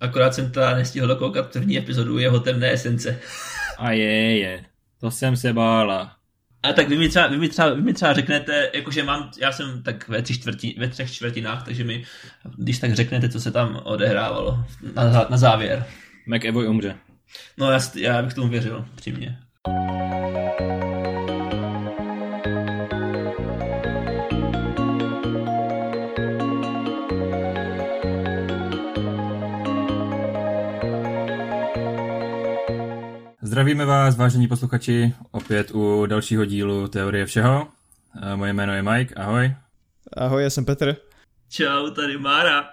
Akorát jsem teda nestihl dokoukat první epizodu jeho temné esence. A je, je. To jsem se bála. A tak vy mi třeba, vy mi třeba, vy mi třeba řeknete, jakože mám, já jsem tak ve, tři čtvrti, ve třech čtvrtinách, takže mi, když tak řeknete, co se tam odehrávalo na, na závěr. McEvoy umře. No já, já bych tomu věřil, přímě. Zdravíme vás, vážení posluchači, opět u dalšího dílu Teorie všeho. Moje jméno je Mike, ahoj. Ahoj, já jsem Petr. Čau, tady Mára.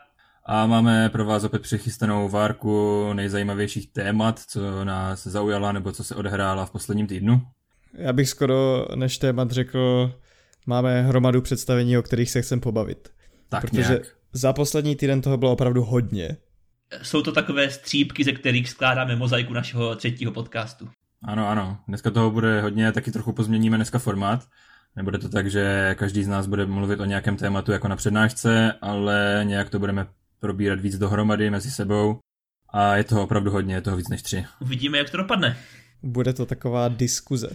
A máme pro vás opět přichystanou várku nejzajímavějších témat, co nás zaujala nebo co se odehrála v posledním týdnu. Já bych skoro než témat řekl, máme hromadu představení, o kterých se chcem pobavit. Tak Protože nějak. za poslední týden toho bylo opravdu hodně. Jsou to takové střípky, ze kterých skládáme mozaiku našeho třetího podcastu. Ano, ano. Dneska toho bude hodně, taky trochu pozměníme dneska formát. Nebude to tak, že každý z nás bude mluvit o nějakém tématu jako na přednášce, ale nějak to budeme probírat víc dohromady mezi sebou. A je toho opravdu hodně, je toho víc než tři. Uvidíme, jak to dopadne. Bude to taková diskuze.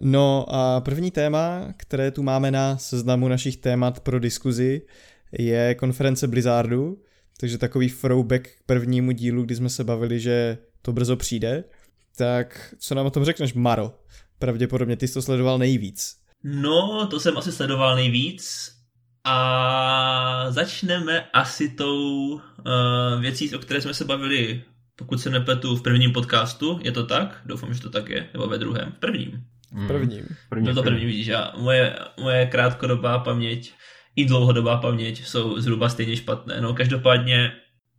No a první téma, které tu máme na seznamu našich témat pro diskuzi, je konference Blizzardu, takže takový throwback k prvnímu dílu, kdy jsme se bavili, že to brzo přijde. Tak co nám o tom řekneš, Maro? Pravděpodobně ty jsi to sledoval nejvíc. No, to jsem asi sledoval nejvíc. A začneme asi tou uh, věcí, o které jsme se bavili, pokud se nepletu, v prvním podcastu. Je to tak? Doufám, že to tak je. Nebo ve druhém? V prvním. V prvním. První, No to první vidíš. A moje, moje krátkodobá paměť i dlouhodobá paměť jsou zhruba stejně špatné. No každopádně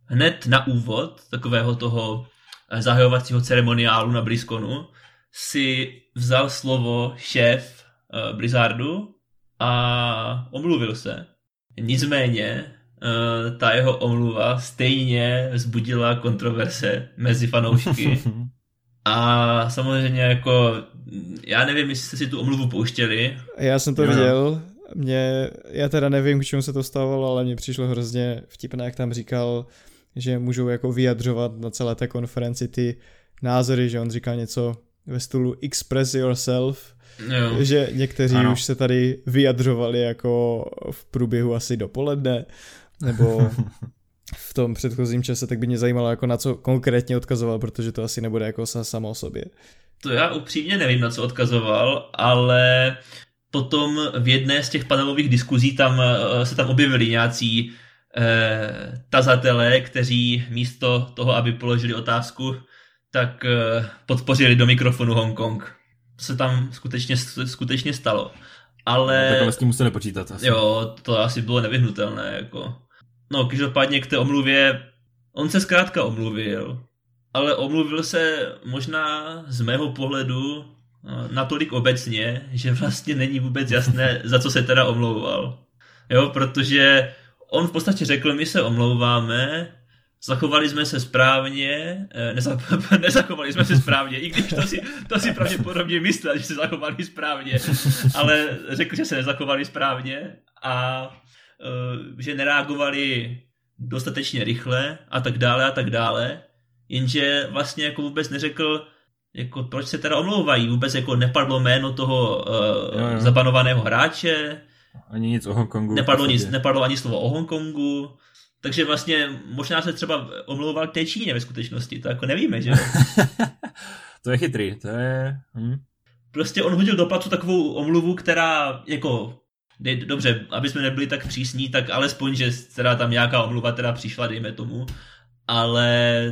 hned na úvod takového toho eh, zahajovacího ceremoniálu na BlizzConu si vzal slovo šéf uh, Blizzardu a omluvil se. Nicméně uh, ta jeho omluva stejně vzbudila kontroverse mezi fanoušky. A samozřejmě jako, já nevím, jestli jste si tu omluvu pouštěli. Já jsem to Jo. viděl, mě, já teda nevím, k čemu se to stávalo, ale mně přišlo hrozně vtipné, jak tam říkal, že můžou jako vyjadřovat na celé té konferenci ty názory, že on říkal něco ve stylu express yourself, Jo. že někteří Ano. už se tady vyjadřovali jako v průběhu asi dopoledne, nebo v tom předchozím čase, tak by mě zajímalo, jako na co konkrétně odkazoval, protože to asi nebude jako sa- samo o sobě. To já upřímně nevím, na co odkazoval, ale potom v jedné z těch panelových diskuzí tam eh, se tam objevili nějací eh, tazatelé, kteří místo toho, aby položili otázku, tak eh, podpořili do mikrofonu Hongkong. To se tam skutečně, skutečně stalo. Ale... Tak ale s tím museli počítat asi. Jo, to asi bylo nevyhnutelné, jako. No, každopádně k té omluvě, on se zkrátka omluvil, ale omluvil se možná z mého pohledu natolik obecně, že vlastně není vůbec jasné, za co se teda omlouval. Jo, protože on v podstatě řekl, my se omlouváme, zachovali jsme se správně, eh, neza, nezachovali jsme se správně, i když to si, to si pravděpodobně myslel, že se zachovali správně, ale řekl, že se nezachovali správně a eh, že nereagovali dostatečně rychle a tak dále a tak dále, jenže vlastně jako vůbec neřekl, jako proč se teda omlouvají, vůbec jako nepadlo jméno toho uh, Jo, jo. zabanovaného hráče, Ani nic o Hongkongu. nepadlo, nic, nepadlo ani slovo o Hongkongu, takže vlastně možná se třeba omlouval té Číně ve skutečnosti, to jako nevíme, že to je chytrý, to je... Hm. Prostě on hodil do placu takovou omluvu, která jako dej- dobře, aby jsme nebyli tak přísní, tak alespoň, že teda tam nějaká omluva teda přišla, dejme tomu, ale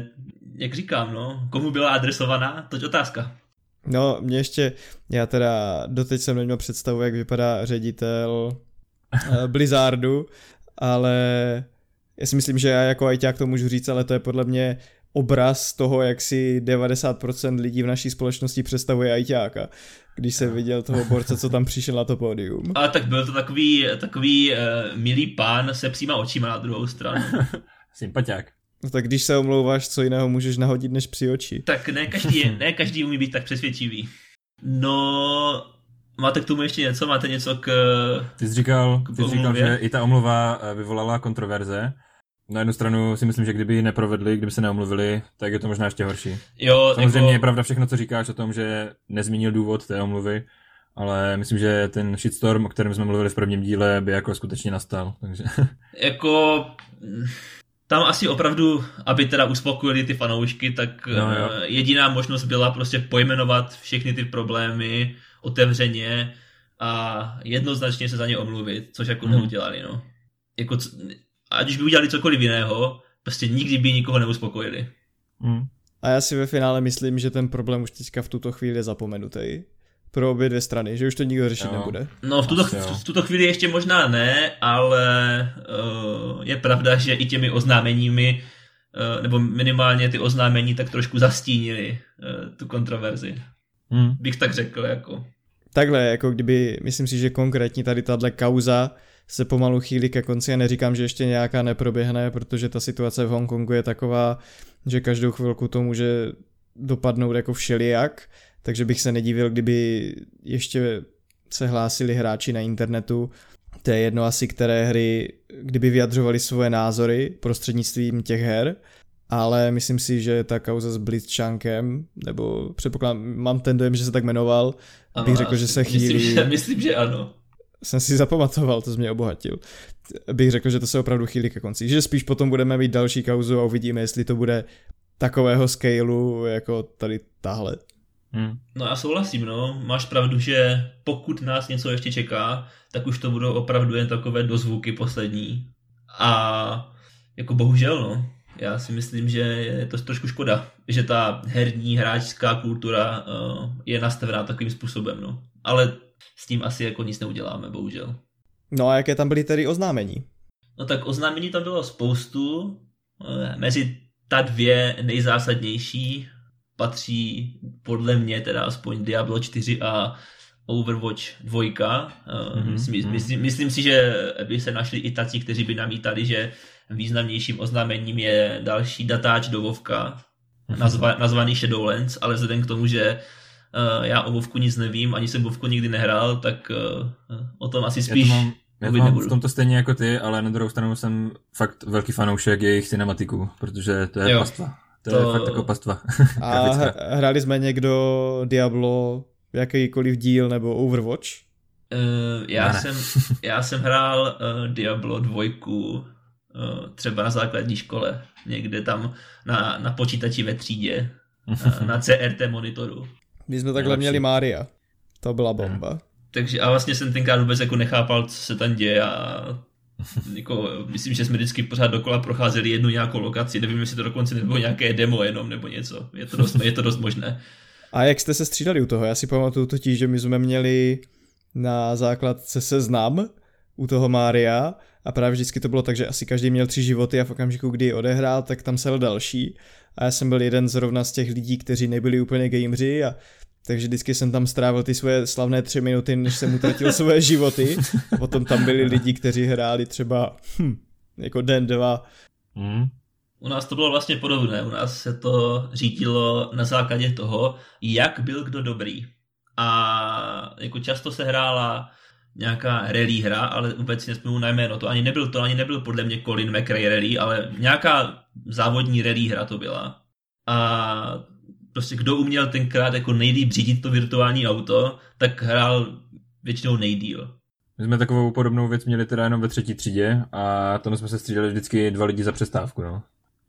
jak říkám, no, komu byla adresovaná, toť otázka. No, mě ještě, já teda doteď jsem neměl představu, jak vypadá ředitel eh, Blizzardu, ale já si myslím, že já jako ajťák to můžu říct, ale to je podle mě obraz toho, jak si 90% lidí v naší společnosti představuje ajťáka, když se viděl toho borce, co tam přišel na to pódium. Ale tak byl to takový, takový uh, milý pán se příma očima na druhou stranu. Sympatiák. No tak když se omlouváš, co jiného můžeš nahodit než při oči. Tak ne každý, ne každý umí být tak přesvědčivý. No, máte k tomu ještě něco? Máte něco k... Ty jsi říkal, K ty jsi říkal že i ta omluva eh, vyvolala kontroverze. Na jednu stranu si myslím, že kdyby ji neprovedli, kdyby se neomluvili, tak je to možná ještě horší. Jo, Samozřejmě jako, je pravda všechno, co říkáš o tom, že nezmínil důvod té omluvy, ale myslím, že ten shitstorm, o kterém jsme mluvili v prvním díle, by jako skutečně nastal. Takže... jako tam asi opravdu, aby teda uspokojili ty fanoušky, tak No, jo. eh, jediná možnost byla prostě pojmenovat všechny ty problémy otevřeně a jednoznačně se za ně omluvit, což jako Mhm. neudělali, no. Jako, ať už by udělali cokoliv jiného, prostě nikdy by nikoho neuspokojili. Mm. A já si ve finále myslím, že ten problém už teďka v tuto chvíli je zapomenutý. Pro obě dvě strany, že už to nikdo řešit Jo. nebude. No v tuto, Asi v, v tuto chvíli ještě možná ne, ale uh, je pravda, že i těmi oznámeními, uh, nebo minimálně ty oznámení tak trošku zastínili uh, tu kontroverzi. Mm. Bych tak řekl, jako. Takhle, jako kdyby, myslím si, že konkrétní tady tahle kauza se pomalu chýlí ke konci a neříkám, že ještě nějaká neproběhne, protože ta situace v Hongkongu je taková, že každou chvilku to může dopadnout jako všelijak, takže bych se nedivil, kdyby ještě se hlásili hráči na internetu, to je jedno asi které hry, kdyby vyjadřovali svoje názory prostřednictvím těch her, ale myslím si, že ta kauza s Blitzchunkem, nebo předpokládám, mám ten dojem, že se tak jmenoval, bych řekl, že se chýlí... Myslím, že, myslím, že ano. jsem si zapamatoval, to jsi mě obohatil. Bych řekl, že to se opravdu chýlí ke konci. Že spíš potom budeme mít další kauzu a uvidíme, jestli to bude takového scaleu jako tady tahle. Mm. No já souhlasím, no. Máš pravdu, že pokud nás něco ještě čeká, tak už to budou opravdu jen takové dozvuky poslední. A jako bohužel, no. Já si myslím, že je to trošku škoda, že ta herní hráčská kultura uh, je nastavená takovým způsobem, no. Ale s tím asi jako nic neuděláme, bohužel. No a jaké tam byly tedy oznámení? No tak oznámení tam bylo spoustu. Eh, Mezi ta dvě nejzásadnější patří podle mě teda aspoň Diablo 4 a Overwatch 2. Mhm, Myslím, mhm. myslím, myslím si, že by se našli i taci, kteří by namítali, že významnějším oznámením je další datáč do Vovka, nazva, nazvaný Shadowlands, ale vzhledem k tomu, že uh, já o Vovku nic nevím, ani jsem Vovku nikdy nehrál, tak uh, o tom asi Já spíš to mám, já to mám v tomto stejně jako ty, ale na druhou stranu jsem fakt velký fanoušek jejich cinematiků, protože to je Jo. pastva. To, To- je fakt jako pastva. A hráli jsme někdo Diablo, jakýkoliv díl nebo Overwatch? Uh, já, ne. jsem, já jsem hrál uh, Diablo 2 uh, třeba na základní škole, někde tam na, na počítači ve třídě, uh, na CRT monitoru. My jsme takhle Nejlepší. měli Mária. To byla bomba. Takže a vlastně jsem tenkrát vůbec jako nechápal, co se tam děje a jako, myslím, že jsme vždycky pořád dokola procházeli jednu nějakou lokaci, nevím, jestli to dokonce nebylo nějaké demo jenom nebo něco, je to dost, je to dost možné. A jak jste se střídali u toho? Já si pamatuju totiž, že my jsme měli na základce seznam u toho Mária a právě vždycky to bylo tak, že asi každý měl tři životy a v okamžiku, kdy odehrál, tak tam sel další. A já jsem byl jeden zrovna z těch lidí, kteří nebyli úplně gameři a takže vždycky jsem tam strávil ty svoje slavné tři minuty, než jsem utratil svoje životy. A potom tam byli lidi, kteří hráli třeba hm, jako den, dva. Mm. U nás to bylo vlastně podobné. U nás se to řídilo na základě toho, jak byl kdo dobrý. A jako často se hrála nějaká rally hra, ale vůbec si nespomínám na jméno. To ani nebyl, to ani nebyl podle mě Colin McRae rally, ale nějaká závodní rally hra to byla. A prostě kdo uměl tenkrát jako nejlíp řídit to virtuální auto, tak hrál většinou nejdíl. My jsme takovou podobnou věc měli teda jenom ve třetí třídě a tam jsme se střídali vždycky dva lidi za přestávku, no.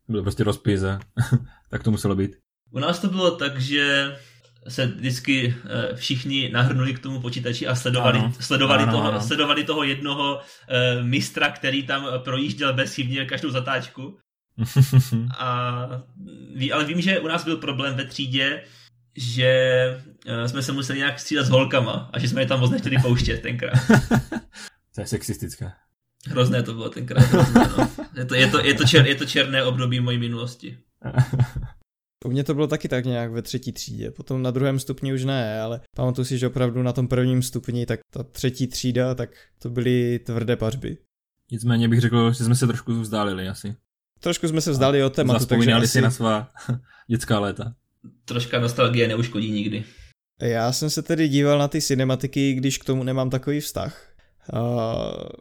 Byl prostě rozpis a tak to muselo být. U nás to bylo tak, že se vždycky eh, všichni nahrnuli k tomu počítači a sledovali, Ano. sledovali, Ano, toho, ano. sledovali toho jednoho eh, mistra, který tam projížděl bezchybně každou zatáčku. A ví, ale vím, že u nás byl problém ve třídě, že eh, jsme se museli nějak střídat s holkama a že jsme je tam moc nechtěli pouštět tenkrát. to je sexistické. Hrozné to bylo tenkrát. Hrozné, no. je, to, je, to, je, to čer, je to černé období mojí minulosti. U mě to bylo taky tak nějak ve třetí třídě, potom na druhém stupni už ne, ale pamatuju si, že opravdu na tom prvním stupni, tak ta třetí třída, tak to byly tvrdé pařby. Nicméně bych řekl, že jsme se trošku vzdálili asi. Trošku jsme se vzdali od tématu, takže Zaspomínali asi... si na svá dětská léta. Troška nostalgie neuškodí nikdy. Já jsem se tedy díval na ty cinematiky, když k tomu nemám takový vztah.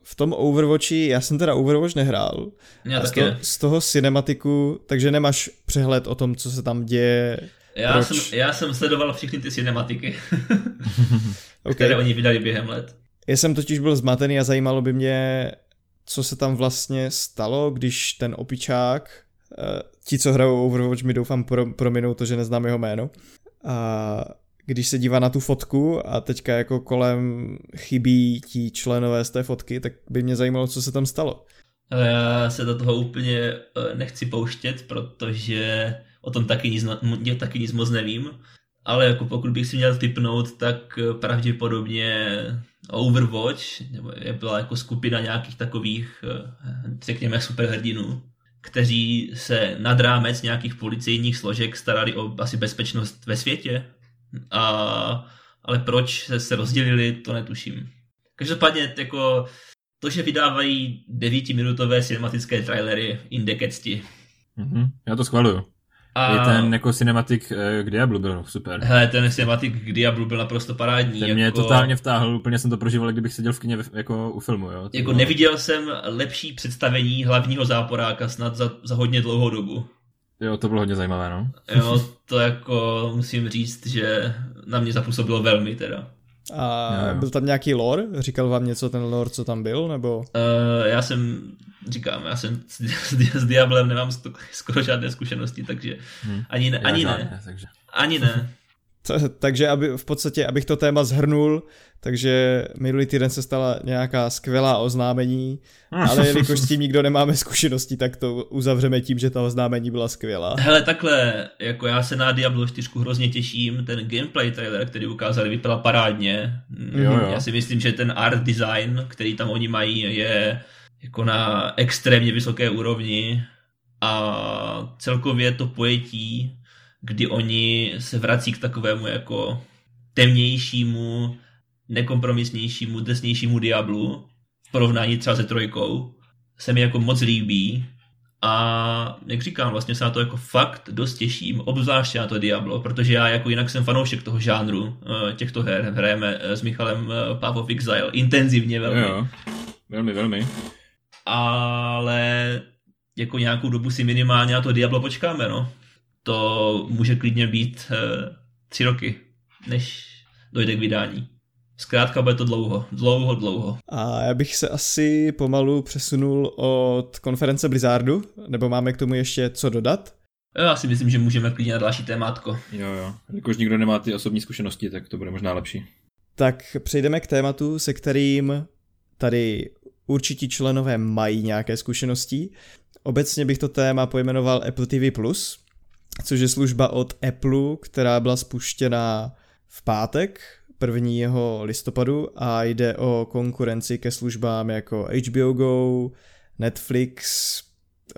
v tom Overwatchi, já jsem teda Overwatch nehrál. Já z, toho, z toho cinematiku, takže nemáš přehled o tom, co se tam děje. Já, jsem, já jsem sledoval všechny ty cinematiky, okay. které oni vydali během let. Já jsem totiž byl zmatený a zajímalo by mě, co se tam vlastně stalo, když ten opičák, eh, ti, co hrajou Overwatch, mi doufám pro, prominou to, že neznám jeho jméno, a když se dívá na tu fotku a teďka jako kolem chybí ti členové z té fotky, tak by mě zajímalo, co se tam stalo. Já se do toho úplně eh, nechci pouštět, protože o tom taky nic, taky nic moc nevím. Ale jako pokud bych si měl typnout, tak eh, pravděpodobně Overwatch, nebo je byla jako skupina nějakých takových, eh, řekněme, superhrdinů, kteří se nad rámec nějakých policejních složek starali o asi bezpečnost ve světě. A, ale proč se, se rozdělili, to netuším. Každopádně jako to, že vydávají devítiminutové cinematické trailery in decadsti. Mm-hmm, já to schvaluju. A... I ten jako cinematik eh, k Diablu byl super. Hele, ten cinematik k Diablu byl naprosto parádní. Ten jako... mě totálně vtáhl, úplně jsem to prožíval, kdybych seděl v kině jako u filmu. Jo? jako bylo... neviděl jsem lepší představení hlavního záporáka snad za, za hodně dlouhou dobu. Jo, to bylo hodně zajímavé, no. Jo, to jako musím říct, že na mě zapůsobilo velmi teda. A jo, jo. byl tam nějaký lore? Říkal vám něco ten lore, co tam byl, nebo? Uh, já jsem, říkám, já jsem s, s, s Diablem nemám skoro žádné zkušenosti, takže hmm. ani ne, ani žádné, ne. Takže. Ani ne. takže aby, v podstatě, abych to téma zhrnul, takže minulý týden se stala nějaká skvělá oznámení, ale jelikož s tím nikdo nemáme zkušenosti, tak to uzavřeme tím, že ta oznámení byla skvělá. Hele, takhle, jako já se na Diablo 4 hrozně těším, ten gameplay trailer, který ukázali, vypadal parádně. Jo, jo. Já si myslím, že ten art design, který tam oni mají, je jako na extrémně vysoké úrovni a celkově to pojetí, kdy oni se vrací k takovému jako temnějšímu, nekompromisnějšímu, drsnějšímu Diablu v porovnání třeba se trojkou se mi jako moc líbí a jak říkám, vlastně se na to jako fakt dost těším, obzvláště na to Diablo, protože já jako jinak jsem fanoušek toho žánru eh, těchto her. Hrajeme eh, s Michalem Path of Exile intenzivně velmi. Jo, velmi, velmi. Ale jako nějakou dobu si minimálně na to Diablo počkáme, no. To může klidně být tři roky, než dojde k vydání. Zkrátka bude to dlouho, dlouho, dlouho. A já bych se asi pomalu přesunul od konference Blizzardu, nebo máme k tomu ještě co dodat? Já si myslím, že můžeme klidně na další témátko. Jo, jo. Jakož nikdo nemá ty osobní zkušenosti, tak to bude možná lepší. Tak přejdeme k tématu, se kterým tady určití členové mají nějaké zkušenosti. Obecně bych to téma pojmenoval Apple TV+, což je služba od Apple, která byla spuštěna v pátek 1. listopadu a jde o konkurenci ke službám jako HBO Go, Netflix,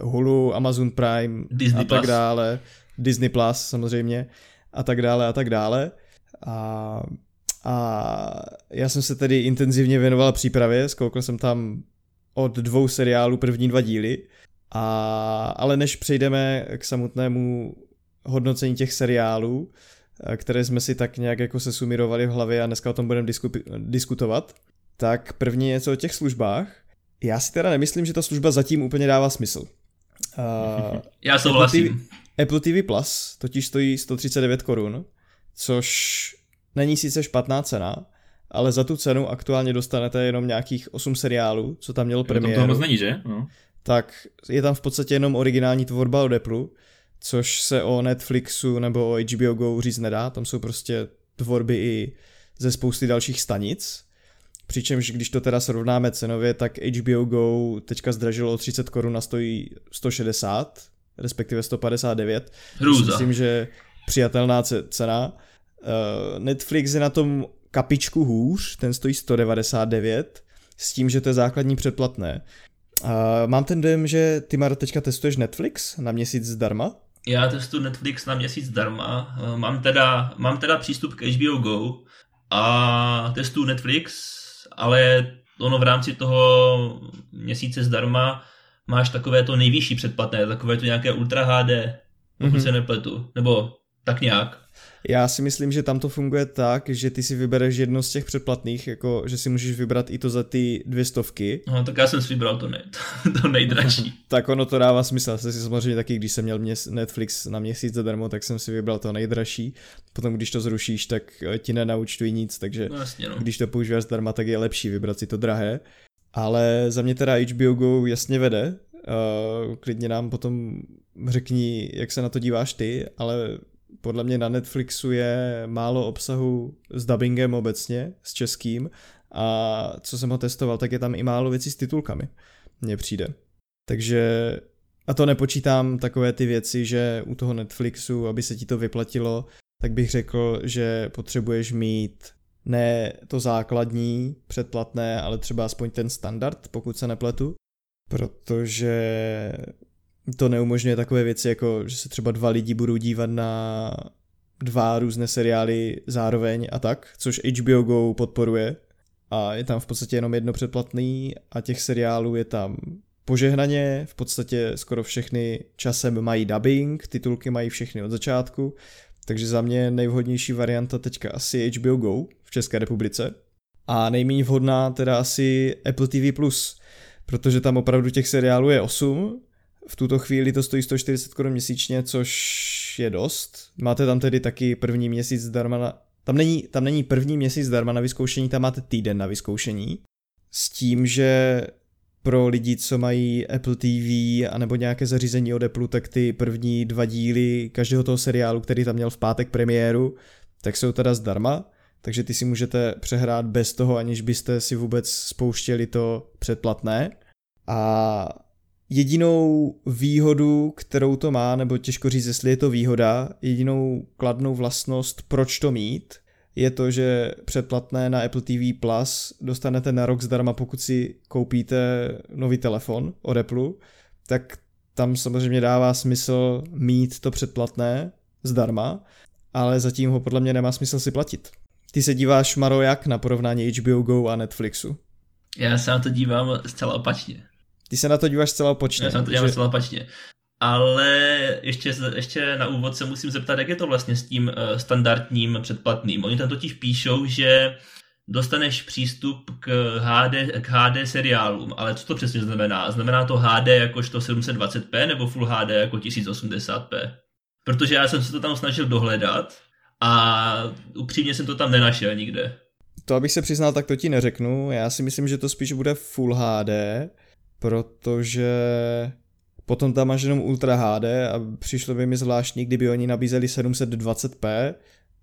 Hulu, Amazon Prime Disney a tak Plus. dále, Disney Plus samozřejmě a tak dále a tak dále. A, a já jsem se tedy intenzivně věnoval přípravě, zkoukl jsem tam od dvou seriálů první dva díly, a, ale než přejdeme k samotnému hodnocení těch seriálů, Eh, které jsme si tak nějak jako se sumirovali v hlavě a dneska o tom budeme disku- diskutovat. Tak první něco o těch službách. Já si teda nemyslím, že ta služba zatím úplně dává smysl. Uh, Já souhlasím. Apple TV, Apple TV Plus totiž stojí 139 korun, což není sice špatná cena, ale za tu cenu aktuálně dostanete jenom nějakých 8 seriálů, co tam měl premiéru. Tam toho moc není, že? No. Tak je tam v podstatě jenom originální tvorba od Apple, což se o Netflixu nebo o HBO Go říct nedá, tam jsou prostě tvorby i ze spousty dalších stanic. Přičemž když to teda srovnáme cenově, tak HBO Go teďka zdražilo o 30 korun a stojí 160, respektive 159. Hrůza. Myslím, že přijatelná cena. Uh, Netflix je na tom kapičku hůř, ten stojí 199, s tím, že to je základní předplatné. Uh, mám ten dojem, že ty Maro teďka testuješ Netflix na měsíc zdarma? Já testuji Netflix na měsíc zdarma. Eh, mám teda, mám teda přístup k HBO Go a testuji Netflix, ale ono v rámci toho měsíce zdarma máš takové to nejvyšší předplatné, takové to nějaké Ultra HD, pokud mm-hmm. se nepletu, nebo tak nějak. Já si myslím, že tam to funguje tak, že ty si vybereš jedno z těch předplatných, jako že si můžeš vybrat i to za ty dvě stovky. No, tak já jsem si vybral to, nej, to, to nejdražší. tak ono to dává smysl. Já si samozřejmě taky, když jsem měl Netflix na měsíc zadarmo, tak jsem si vybral to nejdražší. Potom, když to zrušíš, tak eh, ti nenaučtují nic, takže no, jasně, no. když to používáš zdarma, tak je lepší vybrat si to drahé. Ale za mě teda HBO Go jasně vede. Uh, klidně nám potom řekni, jak se na to díváš ty, ale podle mě na Netflixu je málo obsahu s dubbingem obecně, s českým a co jsem ho testoval, tak je tam i málo věcí s titulkami, mně přijde. Takže a to nepočítám takové ty věci, že u toho Netflixu, aby se ti to vyplatilo, tak bych řekl, že potřebuješ mít ne to základní předplatné, ale třeba aspoň ten standard, pokud se nepletu, protože to neumožňuje takové věci, jako že se třeba dva lidi budou dívat na dva různé seriály zároveň a tak, což HBO Go podporuje. A je tam v podstatě jenom jedno předplatný a těch seriálů je tam požehnaně, v podstatě skoro všechny časem mají dubbing, titulky mají všechny od začátku, takže za mě nejvhodnější varianta teďka asi HBO Go v České republice. A nejméně vhodná teda asi Apple TV+, protože tam opravdu těch seriálů je 8 v tuto chvíli to stojí 140 korun měsíčně, což je dost. Máte tam tedy taky první měsíc zdarma na... Tam není, tam není první měsíc zdarma na vyzkoušení, tam máte týden na vyzkoušení. S tím, že pro lidi, co mají Apple TV anebo nějaké zařízení od Apple, tak ty první dva díly každého toho seriálu, který tam měl v pátek premiéru, tak jsou teda zdarma, takže ty si můžete přehrát bez toho, aniž byste si vůbec spouštěli to předplatné. A Jedinou výhodu, kterou to má, nebo těžko říct, jestli je to výhoda, jedinou kladnou vlastnost, proč to mít, je to, že předplatné na Apple TV Plus dostanete na rok zdarma, pokud si koupíte nový telefon od Apple, tak tam samozřejmě dává smysl mít to předplatné zdarma, ale zatím ho podle mě nemá smysl si platit. Ty se díváš, Maro, jak na porovnání HBO Go a Netflixu? Já se na to dívám zcela opačně. Ty se na to díváš celá počně. Já se na to dívám že... celá opačně. Ale ještě, ještě na úvod se musím zeptat, jak je to vlastně s tím uh, standardním předplatným. Oni tam totiž píšou, že dostaneš přístup k HD, k HD seriálům, ale co to přesně znamená? Znamená to HD jakožto 720p nebo Full HD jako 1080p? Protože já jsem se to tam snažil dohledat a upřímně jsem to tam nenašel nikde. To abych se přiznal, tak to ti neřeknu. Já si myslím, že to spíš bude Full HD, protože potom tam máš jenom Ultra HD a přišlo by mi zvláštní, kdyby oni nabízeli 720p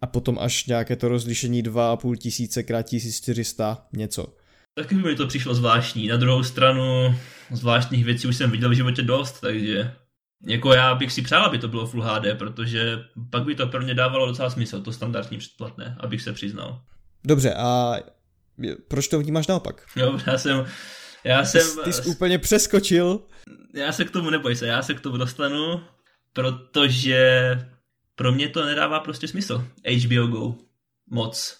a potom až nějaké to rozlišení 2,5 tisíce krát 1400 něco. Taky by mi to přišlo zvláštní. Na druhou stranu zvláštních věcí už jsem viděl v životě dost, takže jako já bych si přál, aby to bylo Full HD, protože pak by to pro mě dávalo docela smysl, to standardní předplatné, abych se přiznal. Dobře, a proč to vnímáš naopak? Jo, já jsem, já jsem... Ty jsi úplně přeskočil. Já se k tomu neboj se, já se k tomu dostanu, protože pro mě to nedává prostě smysl. HBO Go. Moc.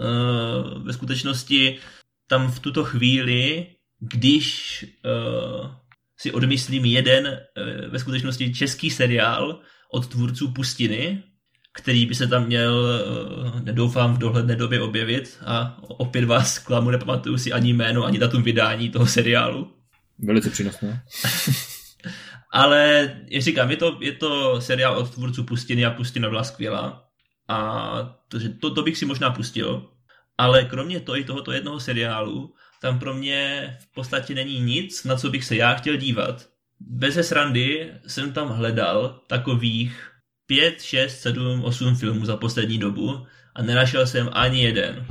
Uh, ve skutečnosti tam v tuto chvíli, když uh, si odmyslím jeden uh, ve skutečnosti český seriál od tvůrců Pustiny, který by se tam měl, nedoufám, v dohledné době objevit a opět vás klamu, nepamatuju si ani jméno, ani datum vydání toho seriálu. Velice přínosné. Ale, jak říkám, je to, je to seriál od tvůrců Pustiny a Pustina byla skvělá. A to, to, to bych si možná pustil. Ale kromě toho i tohoto jednoho seriálu, tam pro mě v podstatě není nic, na co bych se já chtěl dívat. Bez srandy jsem tam hledal takových 5, 6, 7, 8 filmů za poslední dobu a nenašel jsem ani jeden.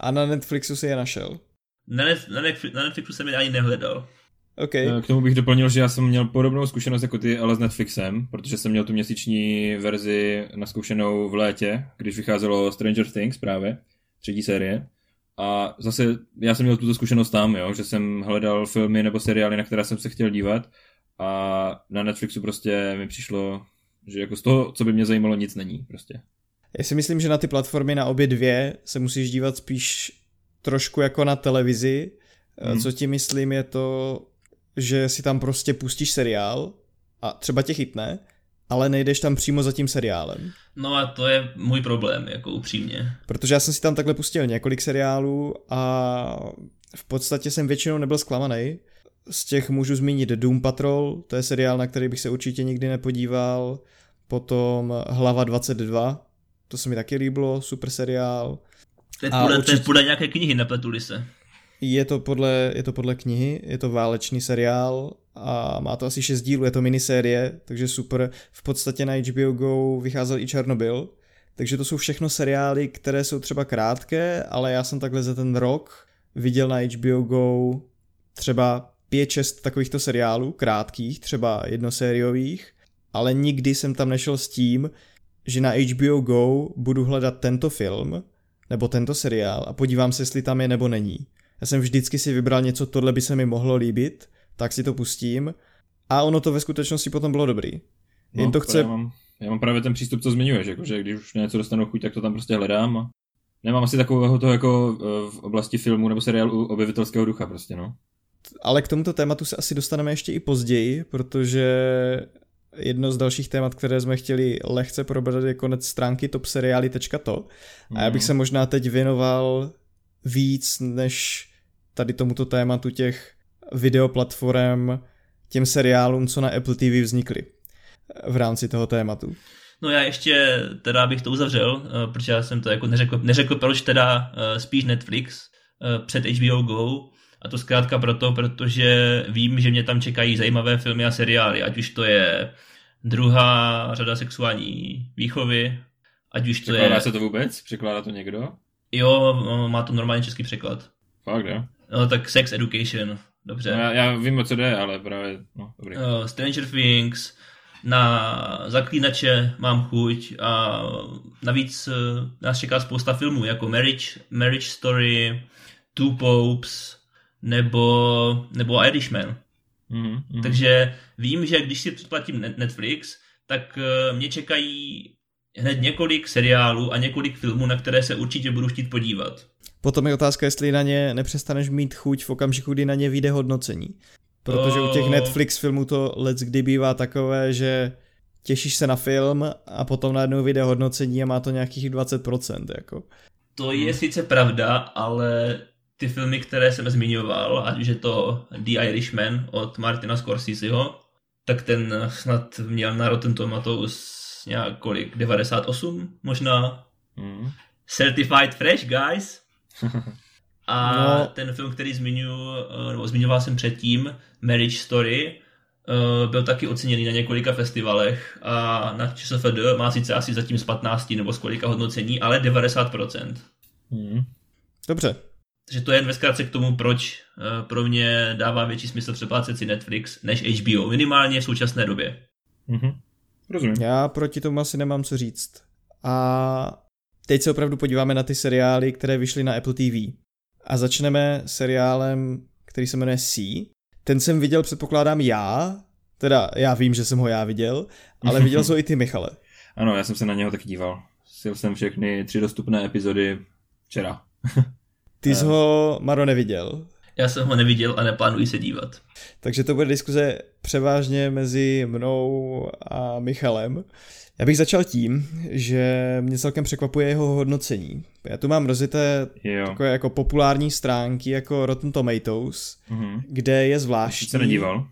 A na Netflixu si je našel? Na, net, na, Netflix, na Netflixu jsem je ani nehledal. Okay. K tomu bych doplnil, že já jsem měl podobnou zkušenost jako ty, ale s Netflixem, protože jsem měl tu měsíční verzi naskoušenou v létě, když vycházelo Stranger Things právě, třetí série. A zase já jsem měl tuto zkušenost tam, jo, že jsem hledal filmy nebo seriály, na které jsem se chtěl dívat a na Netflixu prostě mi přišlo že jako z toho, co by mě zajímalo, nic není prostě. Já si myslím, že na ty platformy na obě dvě se musíš dívat spíš trošku jako na televizi. Hmm. Co ti myslím je to, že si tam prostě pustíš seriál a třeba tě chytne ale nejdeš tam přímo za tím seriálem. No a to je můj problém, jako upřímně. Protože já jsem si tam takhle pustil několik seriálů a v podstatě jsem většinou nebyl zklamaný. Z těch můžu zmínit Doom Patrol, to je seriál, na který bych se určitě nikdy nepodíval. Potom Hlava 22, to se mi taky líbilo, super seriál. To je podle, určitě... to je podle nějaké knihy, nepletuli se. Je to, podle, je to podle knihy, je to válečný seriál a má to asi 6 dílů, je to minisérie, takže super. V podstatě na HBO Go vycházel i Černobyl, takže to jsou všechno seriály, které jsou třeba krátké, ale já jsem takhle za ten rok viděl na HBO Go třeba 5-6 takovýchto seriálů, krátkých, třeba jednosériových, ale nikdy jsem tam nešel s tím, že na HBO Go budu hledat tento film nebo tento seriál a podívám se, jestli tam je nebo není. Já jsem vždycky si vybral něco, tohle by se mi mohlo líbit, tak si to pustím a ono to ve skutečnosti potom bylo dobrý. Jen no, to chce... Já mám, já mám právě ten přístup, co zmiňuješ, jakože když už něco dostanu chuť, tak to tam prostě hledám a nemám asi takového toho jako eh, v oblasti filmu nebo seriálu objevitelského ducha prostě, no. Ale k tomuto tématu se asi dostaneme ještě i později, protože jedno z dalších témat, které jsme chtěli lehce probrat, je konec stránky topseriály.to a já bych mhm. se možná teď věnoval víc než tady tomuto tématu těch videoplatform, těm seriálům, co na Apple TV vznikly v rámci toho tématu. No já ještě teda bych to uzavřel, eh, protože já jsem to jako neřekl, neřekl proč teda eh, spíš Netflix eh, před HBO Go, a to zkrátka proto, protože vím, že mě tam čekají zajímavé filmy a seriály, ať už to je druhá řada sexuální výchovy, ať už to Překládá je... se to vůbec? Překládá to někdo? Jo, má to normálně český překlad. Fakt, jo? No, tak Sex Education, dobře. No, já, já vím, o co jde, ale právě, no, dobrý. Uh, Stranger Things, na zaklínače mám chuť a navíc uh, nás čeká spousta filmů, jako Marriage, Marriage Story, Two Popes, nebo, nebo Irishman. Mm-hmm. Takže vím, že když si předplatím Netflix, tak uh, mě čekají hned několik seriálů a několik filmů, na které se určitě budu chtít podívat. Potom je otázka, jestli na ně nepřestaneš mít chuť v okamžiku, kdy na ně vyjde hodnocení. Protože u těch Netflix filmů to let kdy bývá takové, že těšíš se na film a potom najednou vyjde hodnocení a má to nějakých 20%. Jako. To je sice pravda, ale ty filmy, které jsem zmiňoval, ať už je to The Irishman od Martina Scorseseho, tak ten snad měl na Rotten Tomatoes nějak kolik, 98 možná. Mm. Certified Fresh, guys. A no. ten film, který zmiňuji, eh, nebo zmiňoval jsem předtím, Marriage Story, eh, byl taky oceněný na několika festivalech a na ČSFD má sice asi zatím z 15 nebo z kolika hodnocení, ale 90%. Mm. Dobře. Takže to je jen ve zkrátce k tomu, proč eh, pro mě dává větší smysl přeplácet si Netflix než HBO, minimálně v současné době. Mm-hmm. Rozumím. Já proti tomu asi nemám co říct. A teď se opravdu podíváme na ty seriály, které vyšly na Apple TV. A začneme seriálem, který se jmenuje C. Ten jsem viděl, předpokládám, já. Teda já vím, že jsem ho já viděl, ale viděl jsi ho i ty, Michale. Ano, já jsem se na něho taky díval. Sil jsem všechny tři dostupné epizody včera. Ty jsi ho, Maro, neviděl. Já jsem ho neviděl a neplánuji se dívat. Takže to bude diskuze převážně mezi mnou a Michalem. Já bych začal tím, že mě celkem překvapuje jeho hodnocení. Já tu mám rozité jo. takové jako populární stránky jako Rotten Tomatoes, mm-hmm. kde je zvláštní... se nedíval.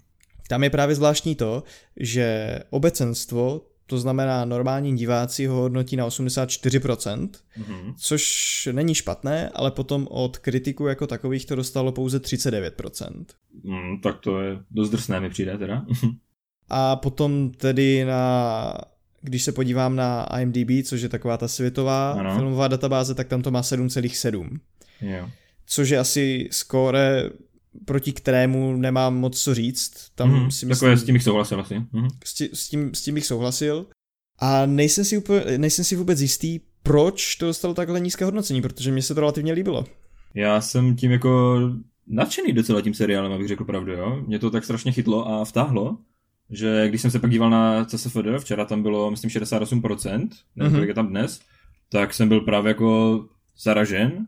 Tam je právě zvláštní to, že obecenstvo to znamená normální diváci ho hodnotí na 84%, mm-hmm. což není špatné, ale potom od kritiku jako takových to dostalo pouze 39%. Mm, tak to je dost drsné mi přijde teda. A potom tedy na když se podívám na IMDb, což je taková ta světová ano. filmová databáze, tak tam to má 7,7. Jo. Což je asi skóre, proti kterému nemám moc co říct. Tam mm, si myslím, takové s tím bych souhlasil asi. Mm. S, tím, s, tím, s tím bych souhlasil. A nejsem si, úplně, nejsem si vůbec jistý, proč to dostalo takhle nízké hodnocení, protože mě se to relativně líbilo. Já jsem tím jako nadšený docela tím seriálem, abych řekl pravdu, jo. Mě to tak strašně chytlo a vtáhlo, že když jsem se pak díval na CSFD, včera tam bylo, myslím, 68%, nevím, mm-hmm. kolik je tam dnes, tak jsem byl právě jako zaražen,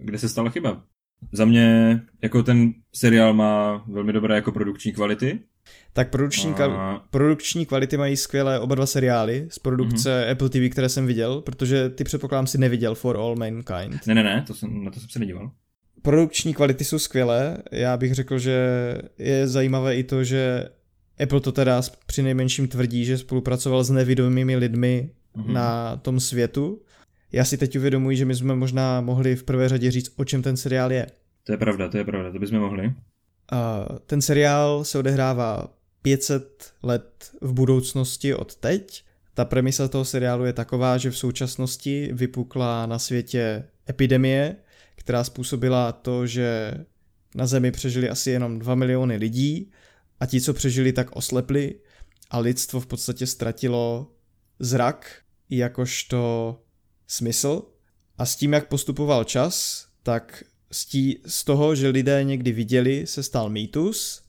kde se stala chyba. Za mě jako ten seriál má velmi dobré jako produkční kvality, Tak produkční, a... produkční kvality mají skvělé oba dva seriály z produkce mm-hmm. Apple TV, které jsem viděl, protože ty předpokládám si neviděl For All Mankind. Ne, ne, ne, to jsem, na to jsem se nedíval. Produkční kvality jsou skvělé, já bych řekl, že je zajímavé i to, že Apple to teda při nejmenším tvrdí, že spolupracoval s nevědomými lidmi mm-hmm. na tom světu. Já si teď uvědomuji, že my jsme možná mohli v prvé řadě říct, o čem ten seriál je. To je pravda, to je pravda, to bychom mohli. Uh, ten seriál se odehrává 500 let v budoucnosti od teď. Ta premisa toho seriálu je taková, že v současnosti vypukla na světě epidemie, která způsobila to, že na Zemi přežili asi jenom 2 miliony lidí a ti, co přežili, tak oslepli a lidstvo v podstatě ztratilo zrak jakožto smysl a s tím, jak postupoval čas, tak z, tí, z toho, že lidé někdy viděli, se stal mýtus